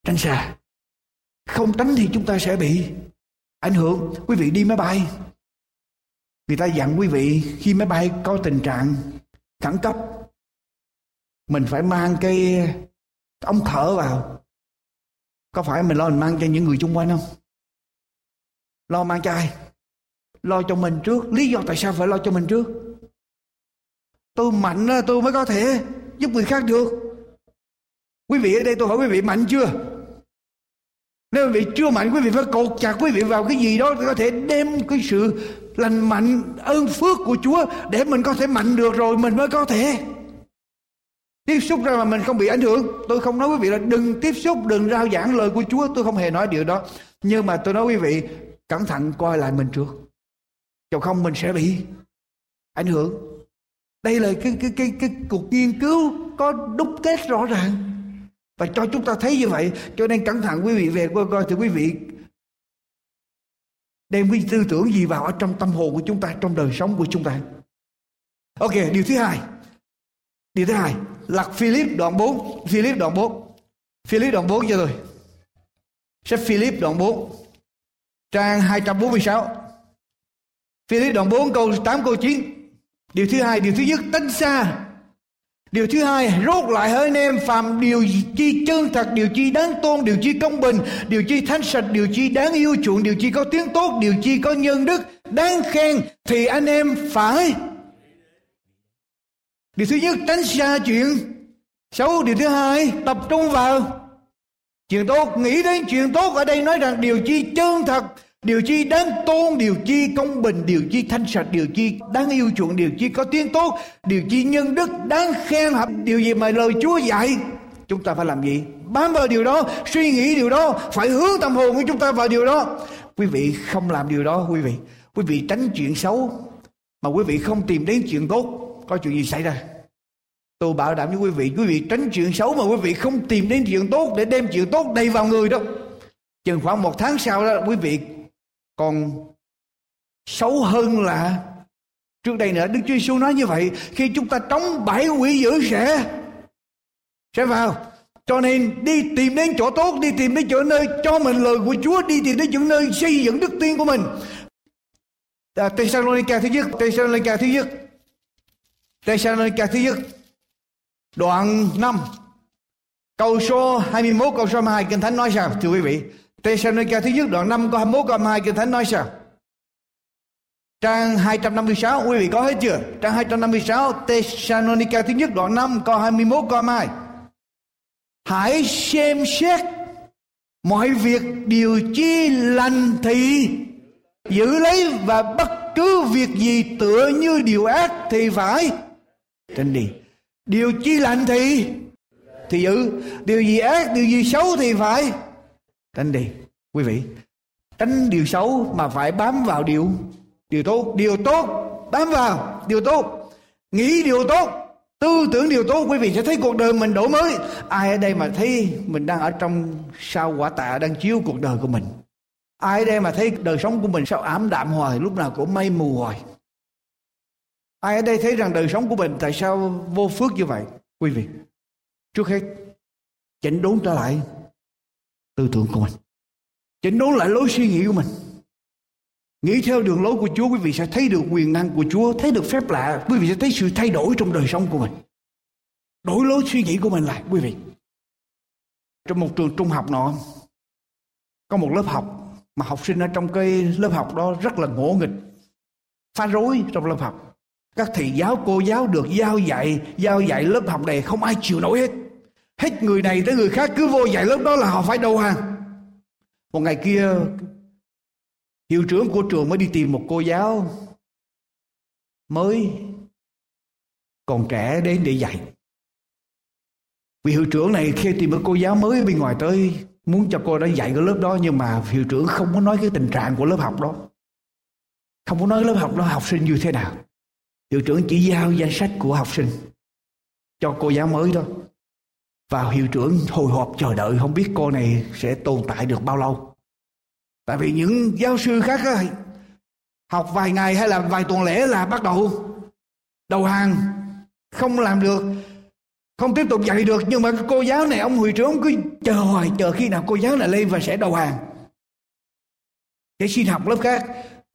Tránh xa. Không tránh thì chúng ta sẽ bị ảnh hưởng. Quý vị đi máy bay. Người ta dặn quý vị khi máy bay có tình trạng khẩn cấp, mình phải mang cái ống thở vào. Có phải mình lo mình mang cho những người xung quanh không? Lo mang cho ai? Lo cho mình trước. Lý do tại sao phải lo cho mình trước? Tôi mạnh tôi mới có thể giúp người khác được. Quý vị ở đây tôi hỏi quý vị mạnh chưa? Nếu quý vị chưa mạnh, quý vị phải cột chặt quý vị vào cái gì đó có thể đem cái sự lành mạnh, ơn phước của Chúa để mình có thể mạnh được rồi mình mới có thể tiếp xúc ra mà mình không bị ảnh hưởng. Tôi không nói quý vị là đừng tiếp xúc, đừng rao giảng lời của Chúa, tôi không hề nói điều đó. Nhưng mà tôi nói quý vị cẩn thận coi lại mình trước. Cho không mình sẽ bị ảnh hưởng. Đây là cái cái cái cái cuộc nghiên cứu có đúc kết rõ ràng. Và cho chúng ta thấy như vậy, cho nên cẩn thận quý vị về coi coi thì quý vị đem cái tư tưởng gì vào ở trong tâm hồn của chúng ta, trong đời sống của chúng ta. Ok, điều thứ hai. Điều thứ hai, lạc Philip đoạn 4 Philip đoạn 4 Philip đoạn 4 cho tôi. Sách Philip đoạn 4 trang 246 Philip đoạn 4 câu 8 câu 9 điều thứ hai điều thứ nhất tránh xa. Điều thứ hai, rốt lại hỡi anh em phạm điều chi chân thật, điều chi đáng tôn, điều chi công bình, điều chi thánh sạch, điều chi đáng yêu chuộng, điều chi có tiếng tốt, điều chi có nhân đức, đáng khen thì anh em phải. Điều thứ nhất tránh xa chuyện xấu, điều thứ hai tập trung vào chuyện tốt, nghĩ đến chuyện tốt ở đây nói rằng điều chi chân thật, Điều chi đáng tôn, điều chi công bình, điều chi thanh sạch, điều chi đáng yêu chuộng, điều chi có tiếng tốt, điều chi nhân đức đáng khen hợp, điều gì mà lời Chúa dạy. Chúng ta phải làm gì? Bám vào điều đó, suy nghĩ điều đó, phải hướng tâm hồn của chúng ta vào điều đó. Quý vị không làm điều đó quý vị. Quý vị tránh chuyện xấu mà quý vị không tìm đến chuyện tốt, có chuyện gì xảy ra? Tôi bảo đảm với quý vị, quý vị tránh chuyện xấu mà quý vị không tìm đến chuyện tốt để đem chuyện tốt đầy vào người đâu. Chừng khoảng một tháng sau đó quý vị còn xấu hơn là trước đây nữa. Đức Chúa Giêsu nói như vậy khi chúng ta trống bảy quỷ dữ sẽ sẽ vào. Cho nên đi tìm đến chỗ tốt đi tìm đến chỗ nơi cho mình lời của Chúa đi tìm đến chỗ nơi xây dựng đức tin của mình. À, Thessalonica thứ nhất Thessalonica thứ nhất Thessalonica thứ nhất đoạn 5 câu số 21 câu số 22 kinh thánh nói sao, thưa quý vị? Tê-sa-ni-ca thứ nhất, đoạn 5 câu 21 câu 22 Kinh Thánh nói sao? Trang 256 quý vị có hết chưa? Trang 256 Thessalonica thứ nhất, đoạn 5 câu 21 câu 22 Hãy xem xét mọi việc điều chi lành thì giữ lấy và bất cứ việc gì tựa như điều ác thì phải. Tránh đi điều chi lành thì? Thì giữ. Điều gì ác, điều gì xấu thì phải. Tránh đi, quý vị. Tránh điều xấu mà phải bám vào điều điều tốt. Điều tốt, bám vào điều tốt. Nghĩ điều tốt, tư tưởng điều tốt, quý vị sẽ thấy cuộc đời mình đổi mới. Ai ở đây mà thấy mình đang ở trong sao quả tạ đang chiếu cuộc đời của mình? Ai ở đây mà thấy đời sống của mình sao ảm đạm hoài, lúc nào cũng mây mù hoài? Ai ở đây thấy rằng đời sống của mình tại sao vô phước như vậy? Quý vị, trước hết, chỉnh đốn trở lại tư tưởng của mình. Chỉnh đốn lại lối suy nghĩ của mình. Nghĩ theo đường lối của Chúa, quý vị sẽ thấy được quyền năng của Chúa, thấy được phép lạ, quý vị sẽ thấy sự thay đổi trong đời sống của mình. Đổi lối suy nghĩ của mình lại, quý vị. Trong một trường trung học nọ, có một lớp học mà học sinh ở trong cái lớp học đó rất là ngỗ nghịch, phá rối trong lớp học các thầy giáo, cô giáo được giao dạy giao dạy lớp học này không ai chịu nổi hết. Hết người này tới người khác, cứ vô dạy lớp đó là họ phải đầu hàng. Một ngày kia, hiệu trưởng của trường mới đi tìm một cô giáo mới, còn trẻ đến để dạy. Vì hiệu trưởng này khi tìm một cô giáo mới bên ngoài tới, muốn cho cô đó dạy cái lớp đó, nhưng mà hiệu trưởng không có nói cái tình trạng của lớp học đó. Không có nói lớp học đó, học sinh như thế nào hiệu trưởng chỉ giao danh sách của học sinh cho cô giáo mới thôi, và hiệu trưởng hồi hộp chờ đợi không biết cô này sẽ tồn tại được bao lâu. Tại vì những giáo sư khác á, học vài ngày hay là vài tuần lễ là bắt đầu đầu hàng không làm được không tiếp tục dạy được. Nhưng mà cô giáo này ông hiệu trưởng cứ chờ hoài chờ khi nào cô giáo này lên và sẽ đầu hàng. Để xin học lớp khác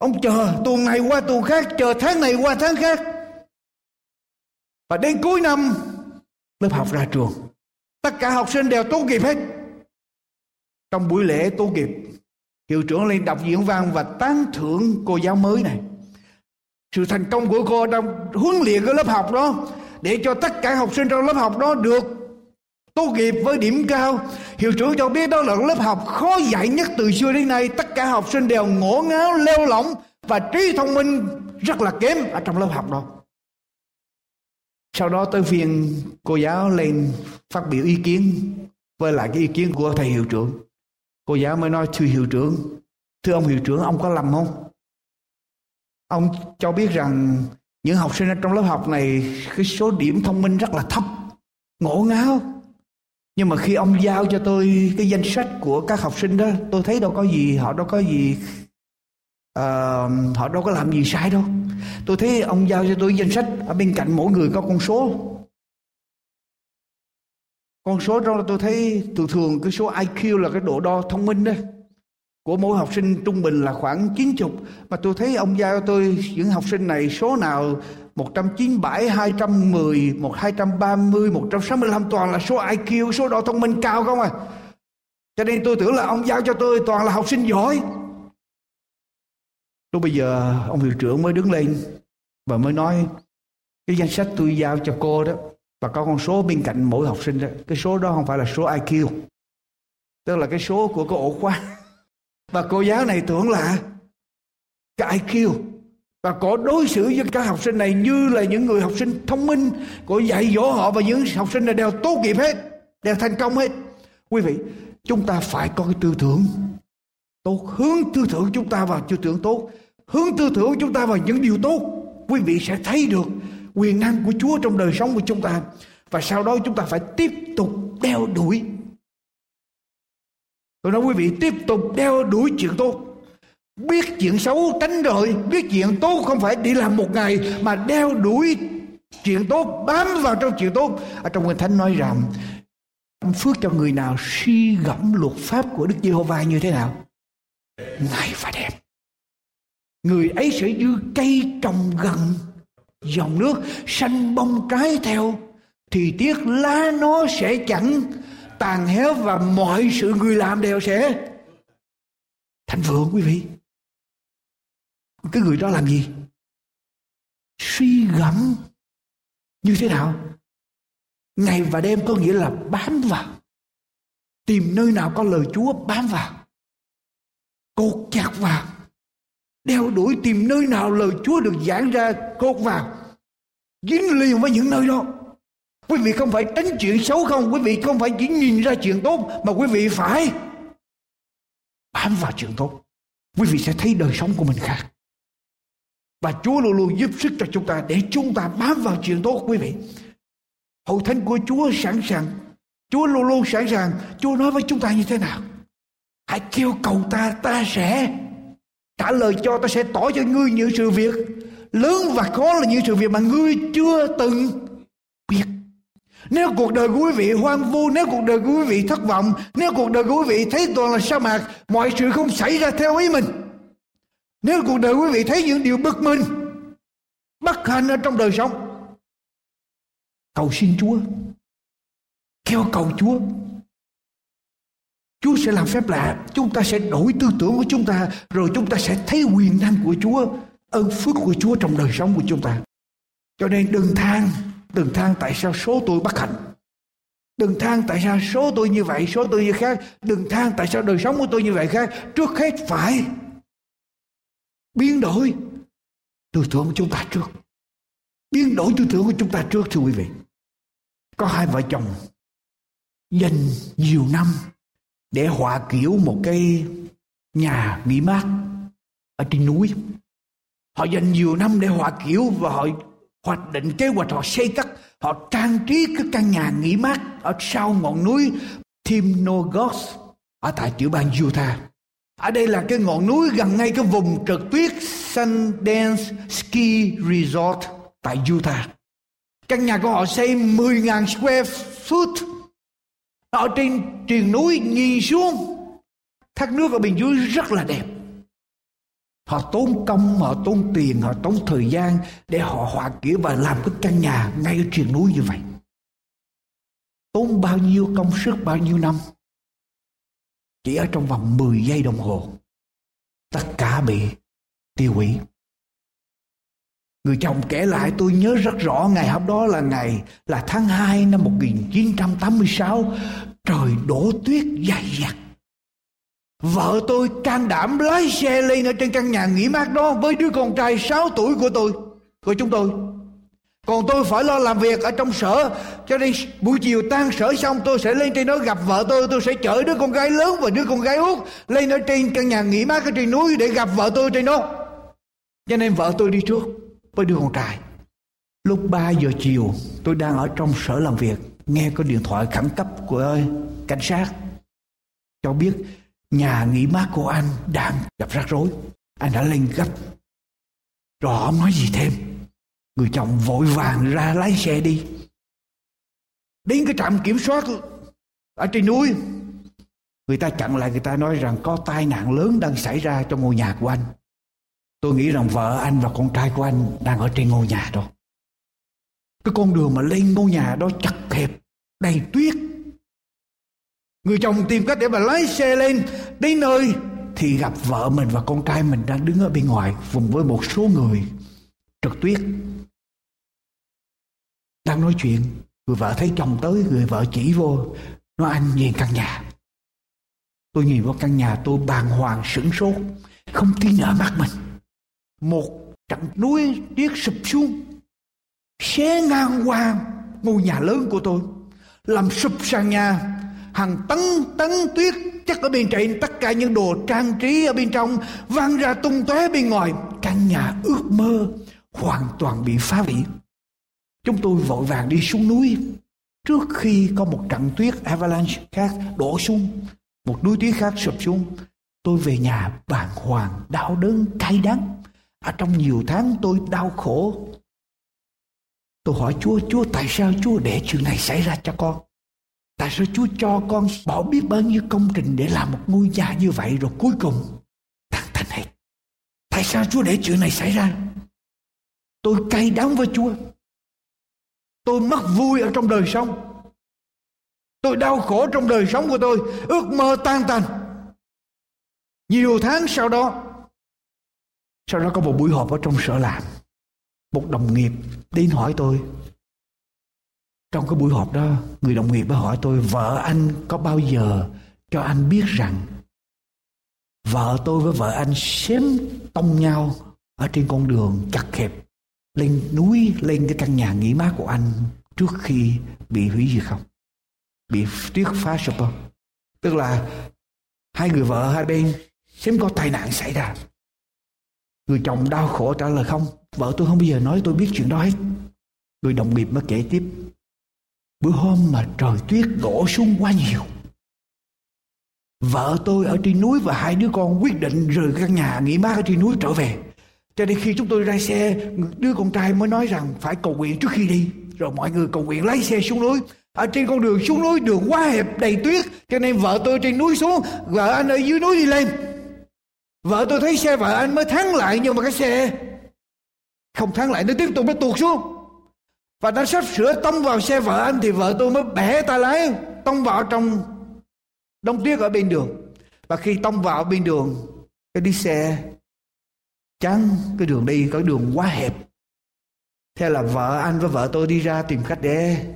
ông chờ tuần này qua tuần khác chờ tháng này qua tháng khác và đến cuối năm lớp học ra trường Tất cả học sinh đều tốt nghiệp hết. Trong buổi lễ tốt nghiệp, hiệu trưởng lên đọc diễn văn và tán thưởng cô giáo mới này. Sự thành công của cô trong huấn luyện cái lớp học đó để cho tất cả học sinh trong lớp học đó được tốt nghiệp với điểm cao. Hiệu trưởng cho biết đó là lớp học khó dạy nhất từ xưa đến nay. Tất cả học sinh đều ngổ ngáo, leo lỏng và trí thông minh rất là kém ở trong lớp học đó. Sau đó tới phiên cô giáo lên phát biểu ý kiến với lại cái ý kiến của thầy hiệu trưởng. Cô giáo mới nói thưa hiệu trưởng, thưa ông hiệu trưởng ông có lầm không? Ông cho biết rằng những học sinh ở trong lớp học này cái số điểm thông minh rất là thấp, ngộ ngáo. Nhưng mà khi ông giao cho tôi cái danh sách của các học sinh đó, tôi thấy đâu có gì, họ đâu có gì, uh, họ đâu có làm gì sai đâu. Tôi thấy ông giao cho tôi danh sách ở bên cạnh mỗi người có con số. Con số đó tôi thấy thường thường cái số IQ là cái độ đo thông minh đó. Của mỗi học sinh trung bình là khoảng 90 mà tôi thấy ông giao tôi những học sinh này số nào 197, 210, 230, 165 toàn là số IQ, số độ thông minh cao không à. Cho nên tôi tưởng là ông giao cho tôi toàn là học sinh giỏi. Lúc bây giờ ông hiệu trưởng mới đứng lên và mới nói cái danh sách tôi giao cho cô đó và có con số bên cạnh mỗi học sinh đó. Cái số đó không phải là số IQ. Tức là cái số của cái ổ khóa. Và cô giáo này tưởng là cái IQ và có đối xử với các học sinh này như là những người học sinh thông minh, có dạy dỗ họ và những học sinh này đều tốt nghiệp hết, đều thành công hết. Quý vị, chúng ta phải có cái tư tưởng tốt, hướng tư tưởng chúng ta vào tư tưởng tốt, hướng tư tưởng chúng ta vào những điều tốt. Quý vị sẽ thấy được quyền năng của Chúa trong đời sống của chúng ta. Và sau đó chúng ta phải tiếp tục đeo đuổi. Tôi nói quý vị, tiếp tục đeo đuổi chuyện tốt biết chuyện xấu tránh rồi, biết chuyện tốt không phải đi làm một ngày, mà đeo đuổi chuyện tốt, bám vào trong chuyện tốt. Ở trong kinh thánh nói rằng phước cho người nào suy gẫm luật pháp của đức giê-hô-va như thế nào, ngày và đêm. Người ấy sẽ như cây trồng gần dòng nước xanh bông trái theo, thì tiếc lá nó sẽ chẳng tàn héo và mọi sự người làm đều sẽ thành vượng, quý vị cái người đó làm gì? Suy gẫm như thế nào? Ngày và đêm có nghĩa là bám vào. Tìm nơi nào có lời chúa, bám vào. Cột chặt vào. Đeo đuổi tìm nơi nào lời chúa được giảng ra, cột vào. Dính liền với những nơi đó. Quý vị không phải tránh chuyện xấu không? Quý vị không phải chỉ nhìn ra chuyện tốt, mà quý vị phải bám vào chuyện tốt. Quý vị sẽ thấy đời sống của mình khác và Chúa luôn luôn giúp sức cho chúng ta để chúng ta bám vào chuyện tốt quý vị. Hậu thánh của Chúa sẵn sàng. Chúa luôn luôn sẵn sàng. Chúa nói với chúng ta như thế nào? Hãy kêu cầu ta, ta sẽ trả lời cho, ta sẽ tỏ cho ngươi những sự việc lớn và khó là những sự việc mà ngươi chưa từng biết. Nếu cuộc đời của quý vị hoang vu, nếu cuộc đời của quý vị thất vọng, nếu cuộc đời của quý vị thấy toàn là sa mạc, mọi sự không xảy ra theo ý mình, nếu cuộc đời quý vị thấy những điều bực mình, bất hạnh ở trong đời sống, cầu xin Chúa, kêu cầu Chúa. Chúa sẽ làm phép lạ, chúng ta sẽ đổi tư tưởng của chúng ta, rồi chúng ta sẽ thấy quyền năng của Chúa, ơn phước của Chúa trong đời sống của chúng ta. Cho nên đừng than, đừng than tại sao số tôi bất hạnh. Đừng than tại sao số tôi như vậy, số tôi như khác. Đừng than tại sao đời sống của tôi như vậy khác. Trước hết phải biến đổi tư tưởng của chúng ta trước. Biến đổi tư tưởng của chúng ta trước, thưa quý vị. Có hai vợ chồng dành nhiều năm để họa kiểu một cái nhà nghỉ mát ở trên núi. Họ dành nhiều năm để họa kiểu và họ hoạch định kế hoạch, họ xây cất, họ trang trí cái căn nhà nghỉ mát ở sau ngọn núi Timnogos ở tại tiểu bang Utah ở đây là cái ngọn núi gần ngay cái vùng trượt tuyết Sundance Ski Resort tại Utah. Căn nhà của họ xây 10.000 square foot. Ở trên triền núi nhìn xuống thác nước ở bên dưới rất là đẹp. Họ tốn công, họ tốn tiền, họ tốn thời gian để họ họa kỹ và làm cái căn nhà ngay ở triền núi như vậy. Tốn bao nhiêu công sức, bao nhiêu năm chỉ ở trong vòng 10 giây đồng hồ. Tất cả bị tiêu hủy. Người chồng kể lại tôi nhớ rất rõ ngày hôm đó là ngày là tháng 2 năm 1986 trời đổ tuyết dày dặt. Vợ tôi can đảm lái xe lên ở trên căn nhà nghỉ mát đó với đứa con trai 6 tuổi của tôi, của chúng tôi còn tôi phải lo làm việc ở trong sở, cho nên buổi chiều tan sở xong tôi sẽ lên trên đó gặp vợ tôi tôi sẽ chở đứa con gái lớn và đứa con gái út lên ở trên căn nhà nghỉ mát ở trên núi để gặp vợ tôi trên đó. Cho nên vợ tôi đi trước với đứa con trai. Lúc 3 giờ chiều, tôi đang ở trong sở làm việc, nghe có điện thoại khẩn cấp của cảnh sát. Cho biết nhà nghỉ mát của anh đang gặp rắc rối. Anh đã lên gấp. Rồi ông nói gì thêm? Người chồng vội vàng ra lái xe đi. Đến cái trạm kiểm soát ở trên núi, người ta chặn lại, người ta nói rằng có tai nạn lớn đang xảy ra trong ngôi nhà của anh. Tôi nghĩ rằng vợ anh và con trai của anh đang ở trên ngôi nhà đó. Cái con đường mà lên ngôi nhà đó chặt hẹp, đầy tuyết. Người chồng tìm cách để mà lái xe lên đến nơi thì gặp vợ mình và con trai mình đang đứng ở bên ngoài cùng với một số người trượt tuyết đang nói chuyện, người vợ thấy chồng tới, người vợ chỉ vô nó anh nhìn căn nhà. Tôi nhìn vào căn nhà, tôi bàng hoàng, sửng sốt, không tin ở mắt mình. Một trận núi tuyết sụp xuống, xé ngang qua ngôi nhà lớn của tôi, làm sụp sàn nhà. Hàng tấn tấn tuyết chắc ở bên trên, tất cả những đồ trang trí ở bên trong văng ra tung tóe bên ngoài. Căn nhà ước mơ hoàn toàn bị phá hủy chúng tôi vội vàng đi xuống núi. Trước khi có một trận tuyết avalanche khác đổ xuống, một núi tuyết khác sụp xuống, tôi về nhà bàng hoàng, đau đớn, cay đắng. Ở trong nhiều tháng tôi đau khổ. Tôi hỏi, chúa chúa, tại sao chúa để chuyện này xảy ra cho con? Tại sao chúa cho con bỏ biết bao nhiêu công trình để làm một ngôi nhà như vậy rồi cuối cùng tan thành hết tại sao chúa để chuyện này xảy ra? Tôi cay đắng với chúa tôi mất vui ở trong đời sống. Tôi đau khổ trong đời sống của tôi. Ước mơ tan tành. Nhiều tháng sau đó sau đó có một buổi họp ở trong sở làm. Một đồng nghiệp đến hỏi tôi. Trong cái buổi họp đó, người đồng nghiệp đã hỏi tôi, vợ anh có bao giờ cho anh biết rằng vợ tôi với vợ anh xém tông nhau ở trên con đường chặt hẹp lên núi lên cái căn nhà nghỉ mát của anh trước khi bị hủy diệt không? Bị tuyết phá sụp không? Tức là hai người vợ hai bên xem có tai nạn xảy ra. Người chồng đau khổ trả lời không? Vợ tôi không bao giờ nói tôi biết chuyện đó hết. Người đồng nghiệp mới kể tiếp. Bữa hôm mà trời tuyết đổ xuống quá nhiều. Vợ tôi ở trên núi và hai đứa con quyết định rời căn nhà nghỉ mát ở trên núi trở về cho nên khi chúng tôi ra xe, đứa con trai mới nói rằng phải cầu nguyện trước khi đi. Rồi mọi người cầu nguyện lấy xe xuống núi. Ở trên con đường xuống núi, đường quá hẹp, đầy tuyết. Cho nên vợ tôi trên núi xuống, vợ anh ở dưới núi đi lên. Vợ tôi thấy xe vợ anh mới thắng lại, nhưng mà cái xe không thắng lại, nó tiếp tục nó tuột xuống. Và nó sắp sửa tông vào xe vợ anh thì vợ tôi mới bẻ tay lái, tông vào trong đông tuyết ở bên đường. Và khi tông vào bên đường, cái đi xe chắn cái đường đi cái đường quá hẹp. Thế là vợ anh với vợ tôi đi ra tìm cách để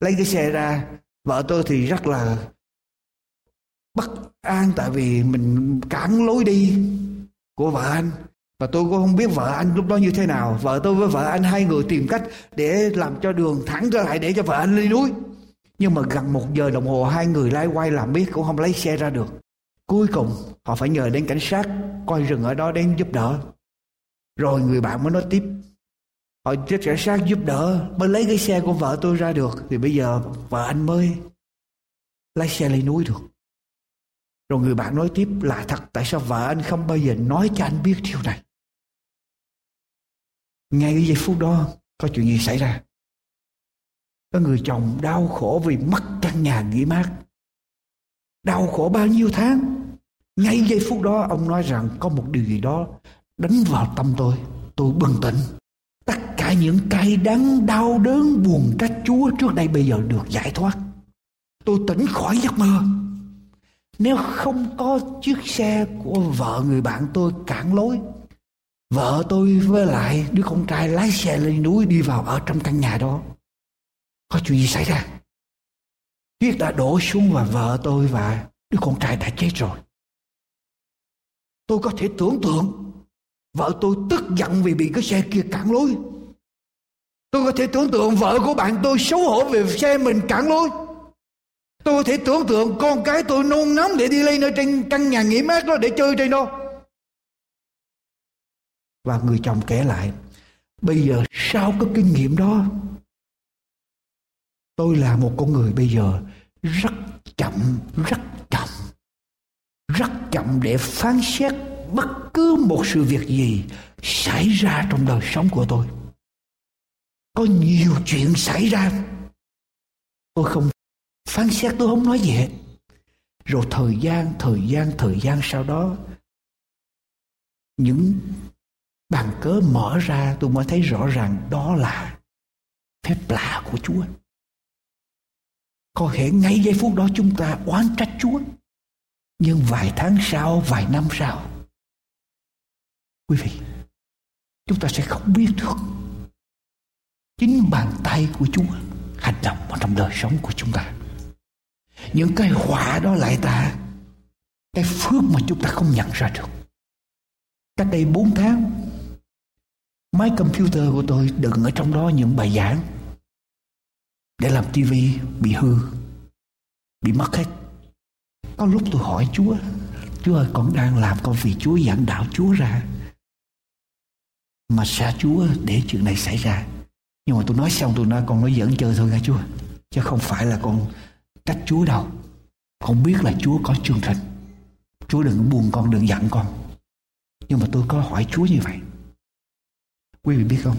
lấy cái xe ra. Vợ tôi thì rất là bất an, tại vì mình cản lối đi của vợ anh. Và tôi cũng không biết vợ anh lúc đó như thế nào. Vợ tôi với vợ anh, hai người tìm cách để làm cho đường thẳng trở lại để cho vợ anh lên núi. Nhưng mà gần một giờ đồng hồ, hai người lái quay làm biết cũng không lấy xe ra được. Cuối cùng họ phải nhờ đến cảnh sát coi rừng ở đó đến giúp đỡ. Rồi người bạn mới nói tiếp, họ chết cảnh sát giúp đỡ mới lấy cái xe của vợ tôi ra được, thì bây giờ vợ anh mới lấy xe lên núi được. Rồi người bạn nói tiếp, là thật, tại sao vợ anh không bao giờ nói cho anh biết điều này? Ngay cái giây phút đó, có chuyện gì xảy ra? Có người chồng đau khổ vì mất căn nhà nghỉ mát. Đau khổ bao nhiêu tháng? Ngay giây phút đó, ông nói rằng có một điều gì đó đánh vào tâm tôi tôi bừng tỉnh tất cả những cay đắng, đau đớn, buồn trách chúa trước đây bây giờ được giải thoát tôi tỉnh khỏi giấc mơ nếu không có chiếc xe của vợ người bạn tôi cản lối, Vợ tôi với lại đứa con trai lái xe lên núi đi vào ở trong căn nhà đó. Có chuyện gì xảy ra? Tuyết đã đổ xuống và vợ tôi và đứa con trai đã chết rồi. Tôi có thể tưởng tượng vợ tôi tức giận vì bị cái xe kia cản lối. Tôi có thể tưởng tượng vợ của bạn tôi xấu hổ vì xe mình cản lối. Tôi có thể tưởng tượng con cái tôi nôn nóng để đi lên ở trên căn nhà nghỉ mát đó để chơi trên đó. Và người chồng kể lại, bây giờ sau cái kinh nghiệm đó, tôi là một con người bây giờ rất chậm, rất rất chậm để phán xét bất cứ một sự việc gì xảy ra trong đời sống của tôi. Có nhiều chuyện xảy ra, tôi không phán xét tôi không nói gì hết rồi thời gian thời gian thời gian sau đó những bằng cớ mở ra tôi mới thấy rõ ràng đó là phép lạ của Chúa. Có thể ngay giây phút đó chúng ta oán trách Chúa. Nhưng vài tháng sau, vài năm sau, quý vị, chúng ta sẽ không biết được chính bàn tay của Chúa hành động vào trong đời sống của chúng ta. Những cái họa đó lại ta cái phước mà chúng ta không nhận ra được. Cách đây 4 tháng, máy computer của tôi đựng ở trong đó những bài giảng để làm tivi bị hư, bị mất hết. Có lúc tôi hỏi Chúa, Chúa ơi con đang làm con vì Chúa dẫn đạo Chúa ra. Mà xa Chúa để chuyện này xảy ra? Nhưng mà tôi nói xong tôi nói con nói dẫn chơi thôi nghe Chúa. Chứ không phải là con trách Chúa đâu. Con biết là Chúa có chương trình. Chúa đừng buồn con, đừng giận con. Nhưng mà tôi có hỏi Chúa như vậy. Quý vị biết không?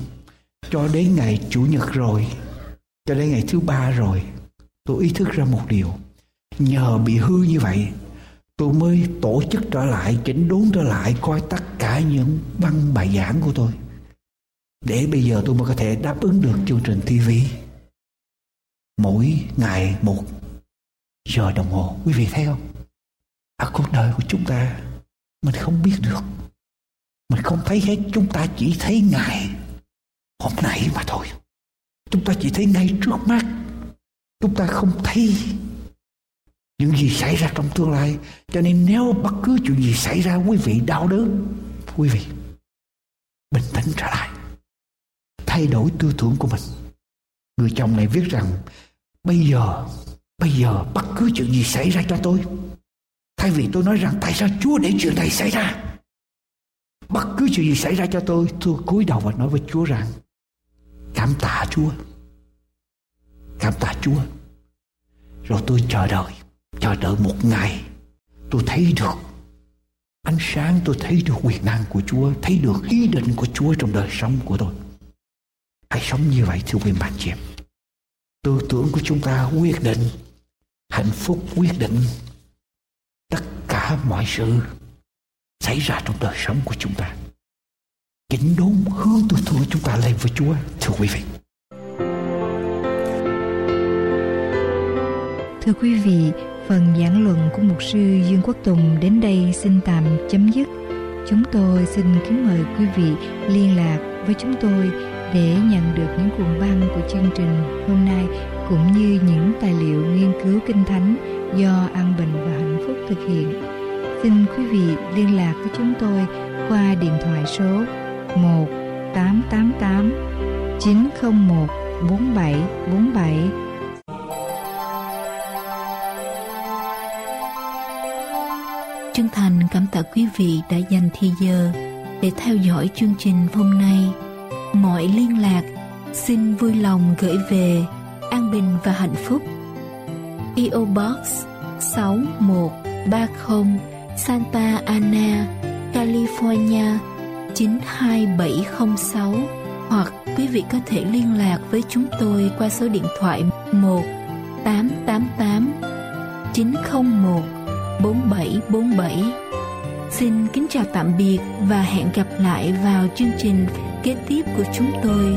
Cho đến ngày Chủ nhật rồi, cho đến ngày thứ ba rồi, tôi ý thức ra một điều. Nhờ bị hư như vậy, tôi mới tổ chức trở lại, chỉnh đốn trở lại, coi tất cả những băng bài giảng của tôi. Để bây giờ tôi mới có thể đáp ứng được chương trình TV. Mỗi ngày một giờ đồng hồ. Quý vị thấy không? Ở cuộc đời của chúng ta, mình không biết được mình không thấy hết chúng ta chỉ thấy ngày hôm nay mà thôi chúng ta chỉ thấy ngay trước mắt chúng ta không thấy những gì xảy ra trong tương lai? Cho nên nếu bất cứ chuyện gì xảy ra, quý vị đau đớn, quý vị bình tĩnh trở lại. Thay đổi tư tưởng của mình. Người chồng này viết rằng, bây giờ bây giờ bất cứ chuyện gì xảy ra cho tôi. Thay vì tôi nói rằng, tại sao chúa để chuyện này xảy ra? Bất cứ chuyện gì xảy ra cho tôi Tôi cúi đầu và nói với Chúa rằng, Cảm tạ Chúa. Cảm tạ Chúa. Rồi tôi chờ đợi. Chờ đợi một ngày. Tôi thấy được. Ánh sáng tôi thấy được quyền năng của Chúa Thấy được ý định của Chúa trong đời sống của tôi. Hãy sống như vậy thưa quý bạn chị em. Tư tưởng của chúng ta quyết định Hạnh phúc quyết định Tất cả mọi sự xảy ra trong đời sống của chúng ta. Chỉnh đốn hướng tôi thương chúng ta lên với Chúa thưa quý vị. Thưa quý vị, phần giảng luận của mục sư Dương Quốc Tùng đến đây xin tạm chấm dứt. Chúng tôi xin kính mời quý vị liên lạc với chúng tôi để nhận được những cuộn băng của chương trình hôm nay cũng như những tài liệu nghiên cứu kinh thánh do An Bình và Hạnh Phúc thực hiện. Xin quý vị liên lạc với chúng tôi qua điện thoại số 1 888 901 4747. Chân thành cảm tạ quý vị đã dành thời giờ để theo dõi chương trình hôm nay. Mọi liên lạc xin vui lòng gửi về An Bình và Hạnh Phúc. PO Box 6130 Santa Ana, California 92706 hoặc quý vị có thể liên lạc với chúng tôi qua số điện thoại 1 888 901 4747. Xin kính chào tạm biệt và hẹn gặp lại vào chương trình kế tiếp của chúng tôi.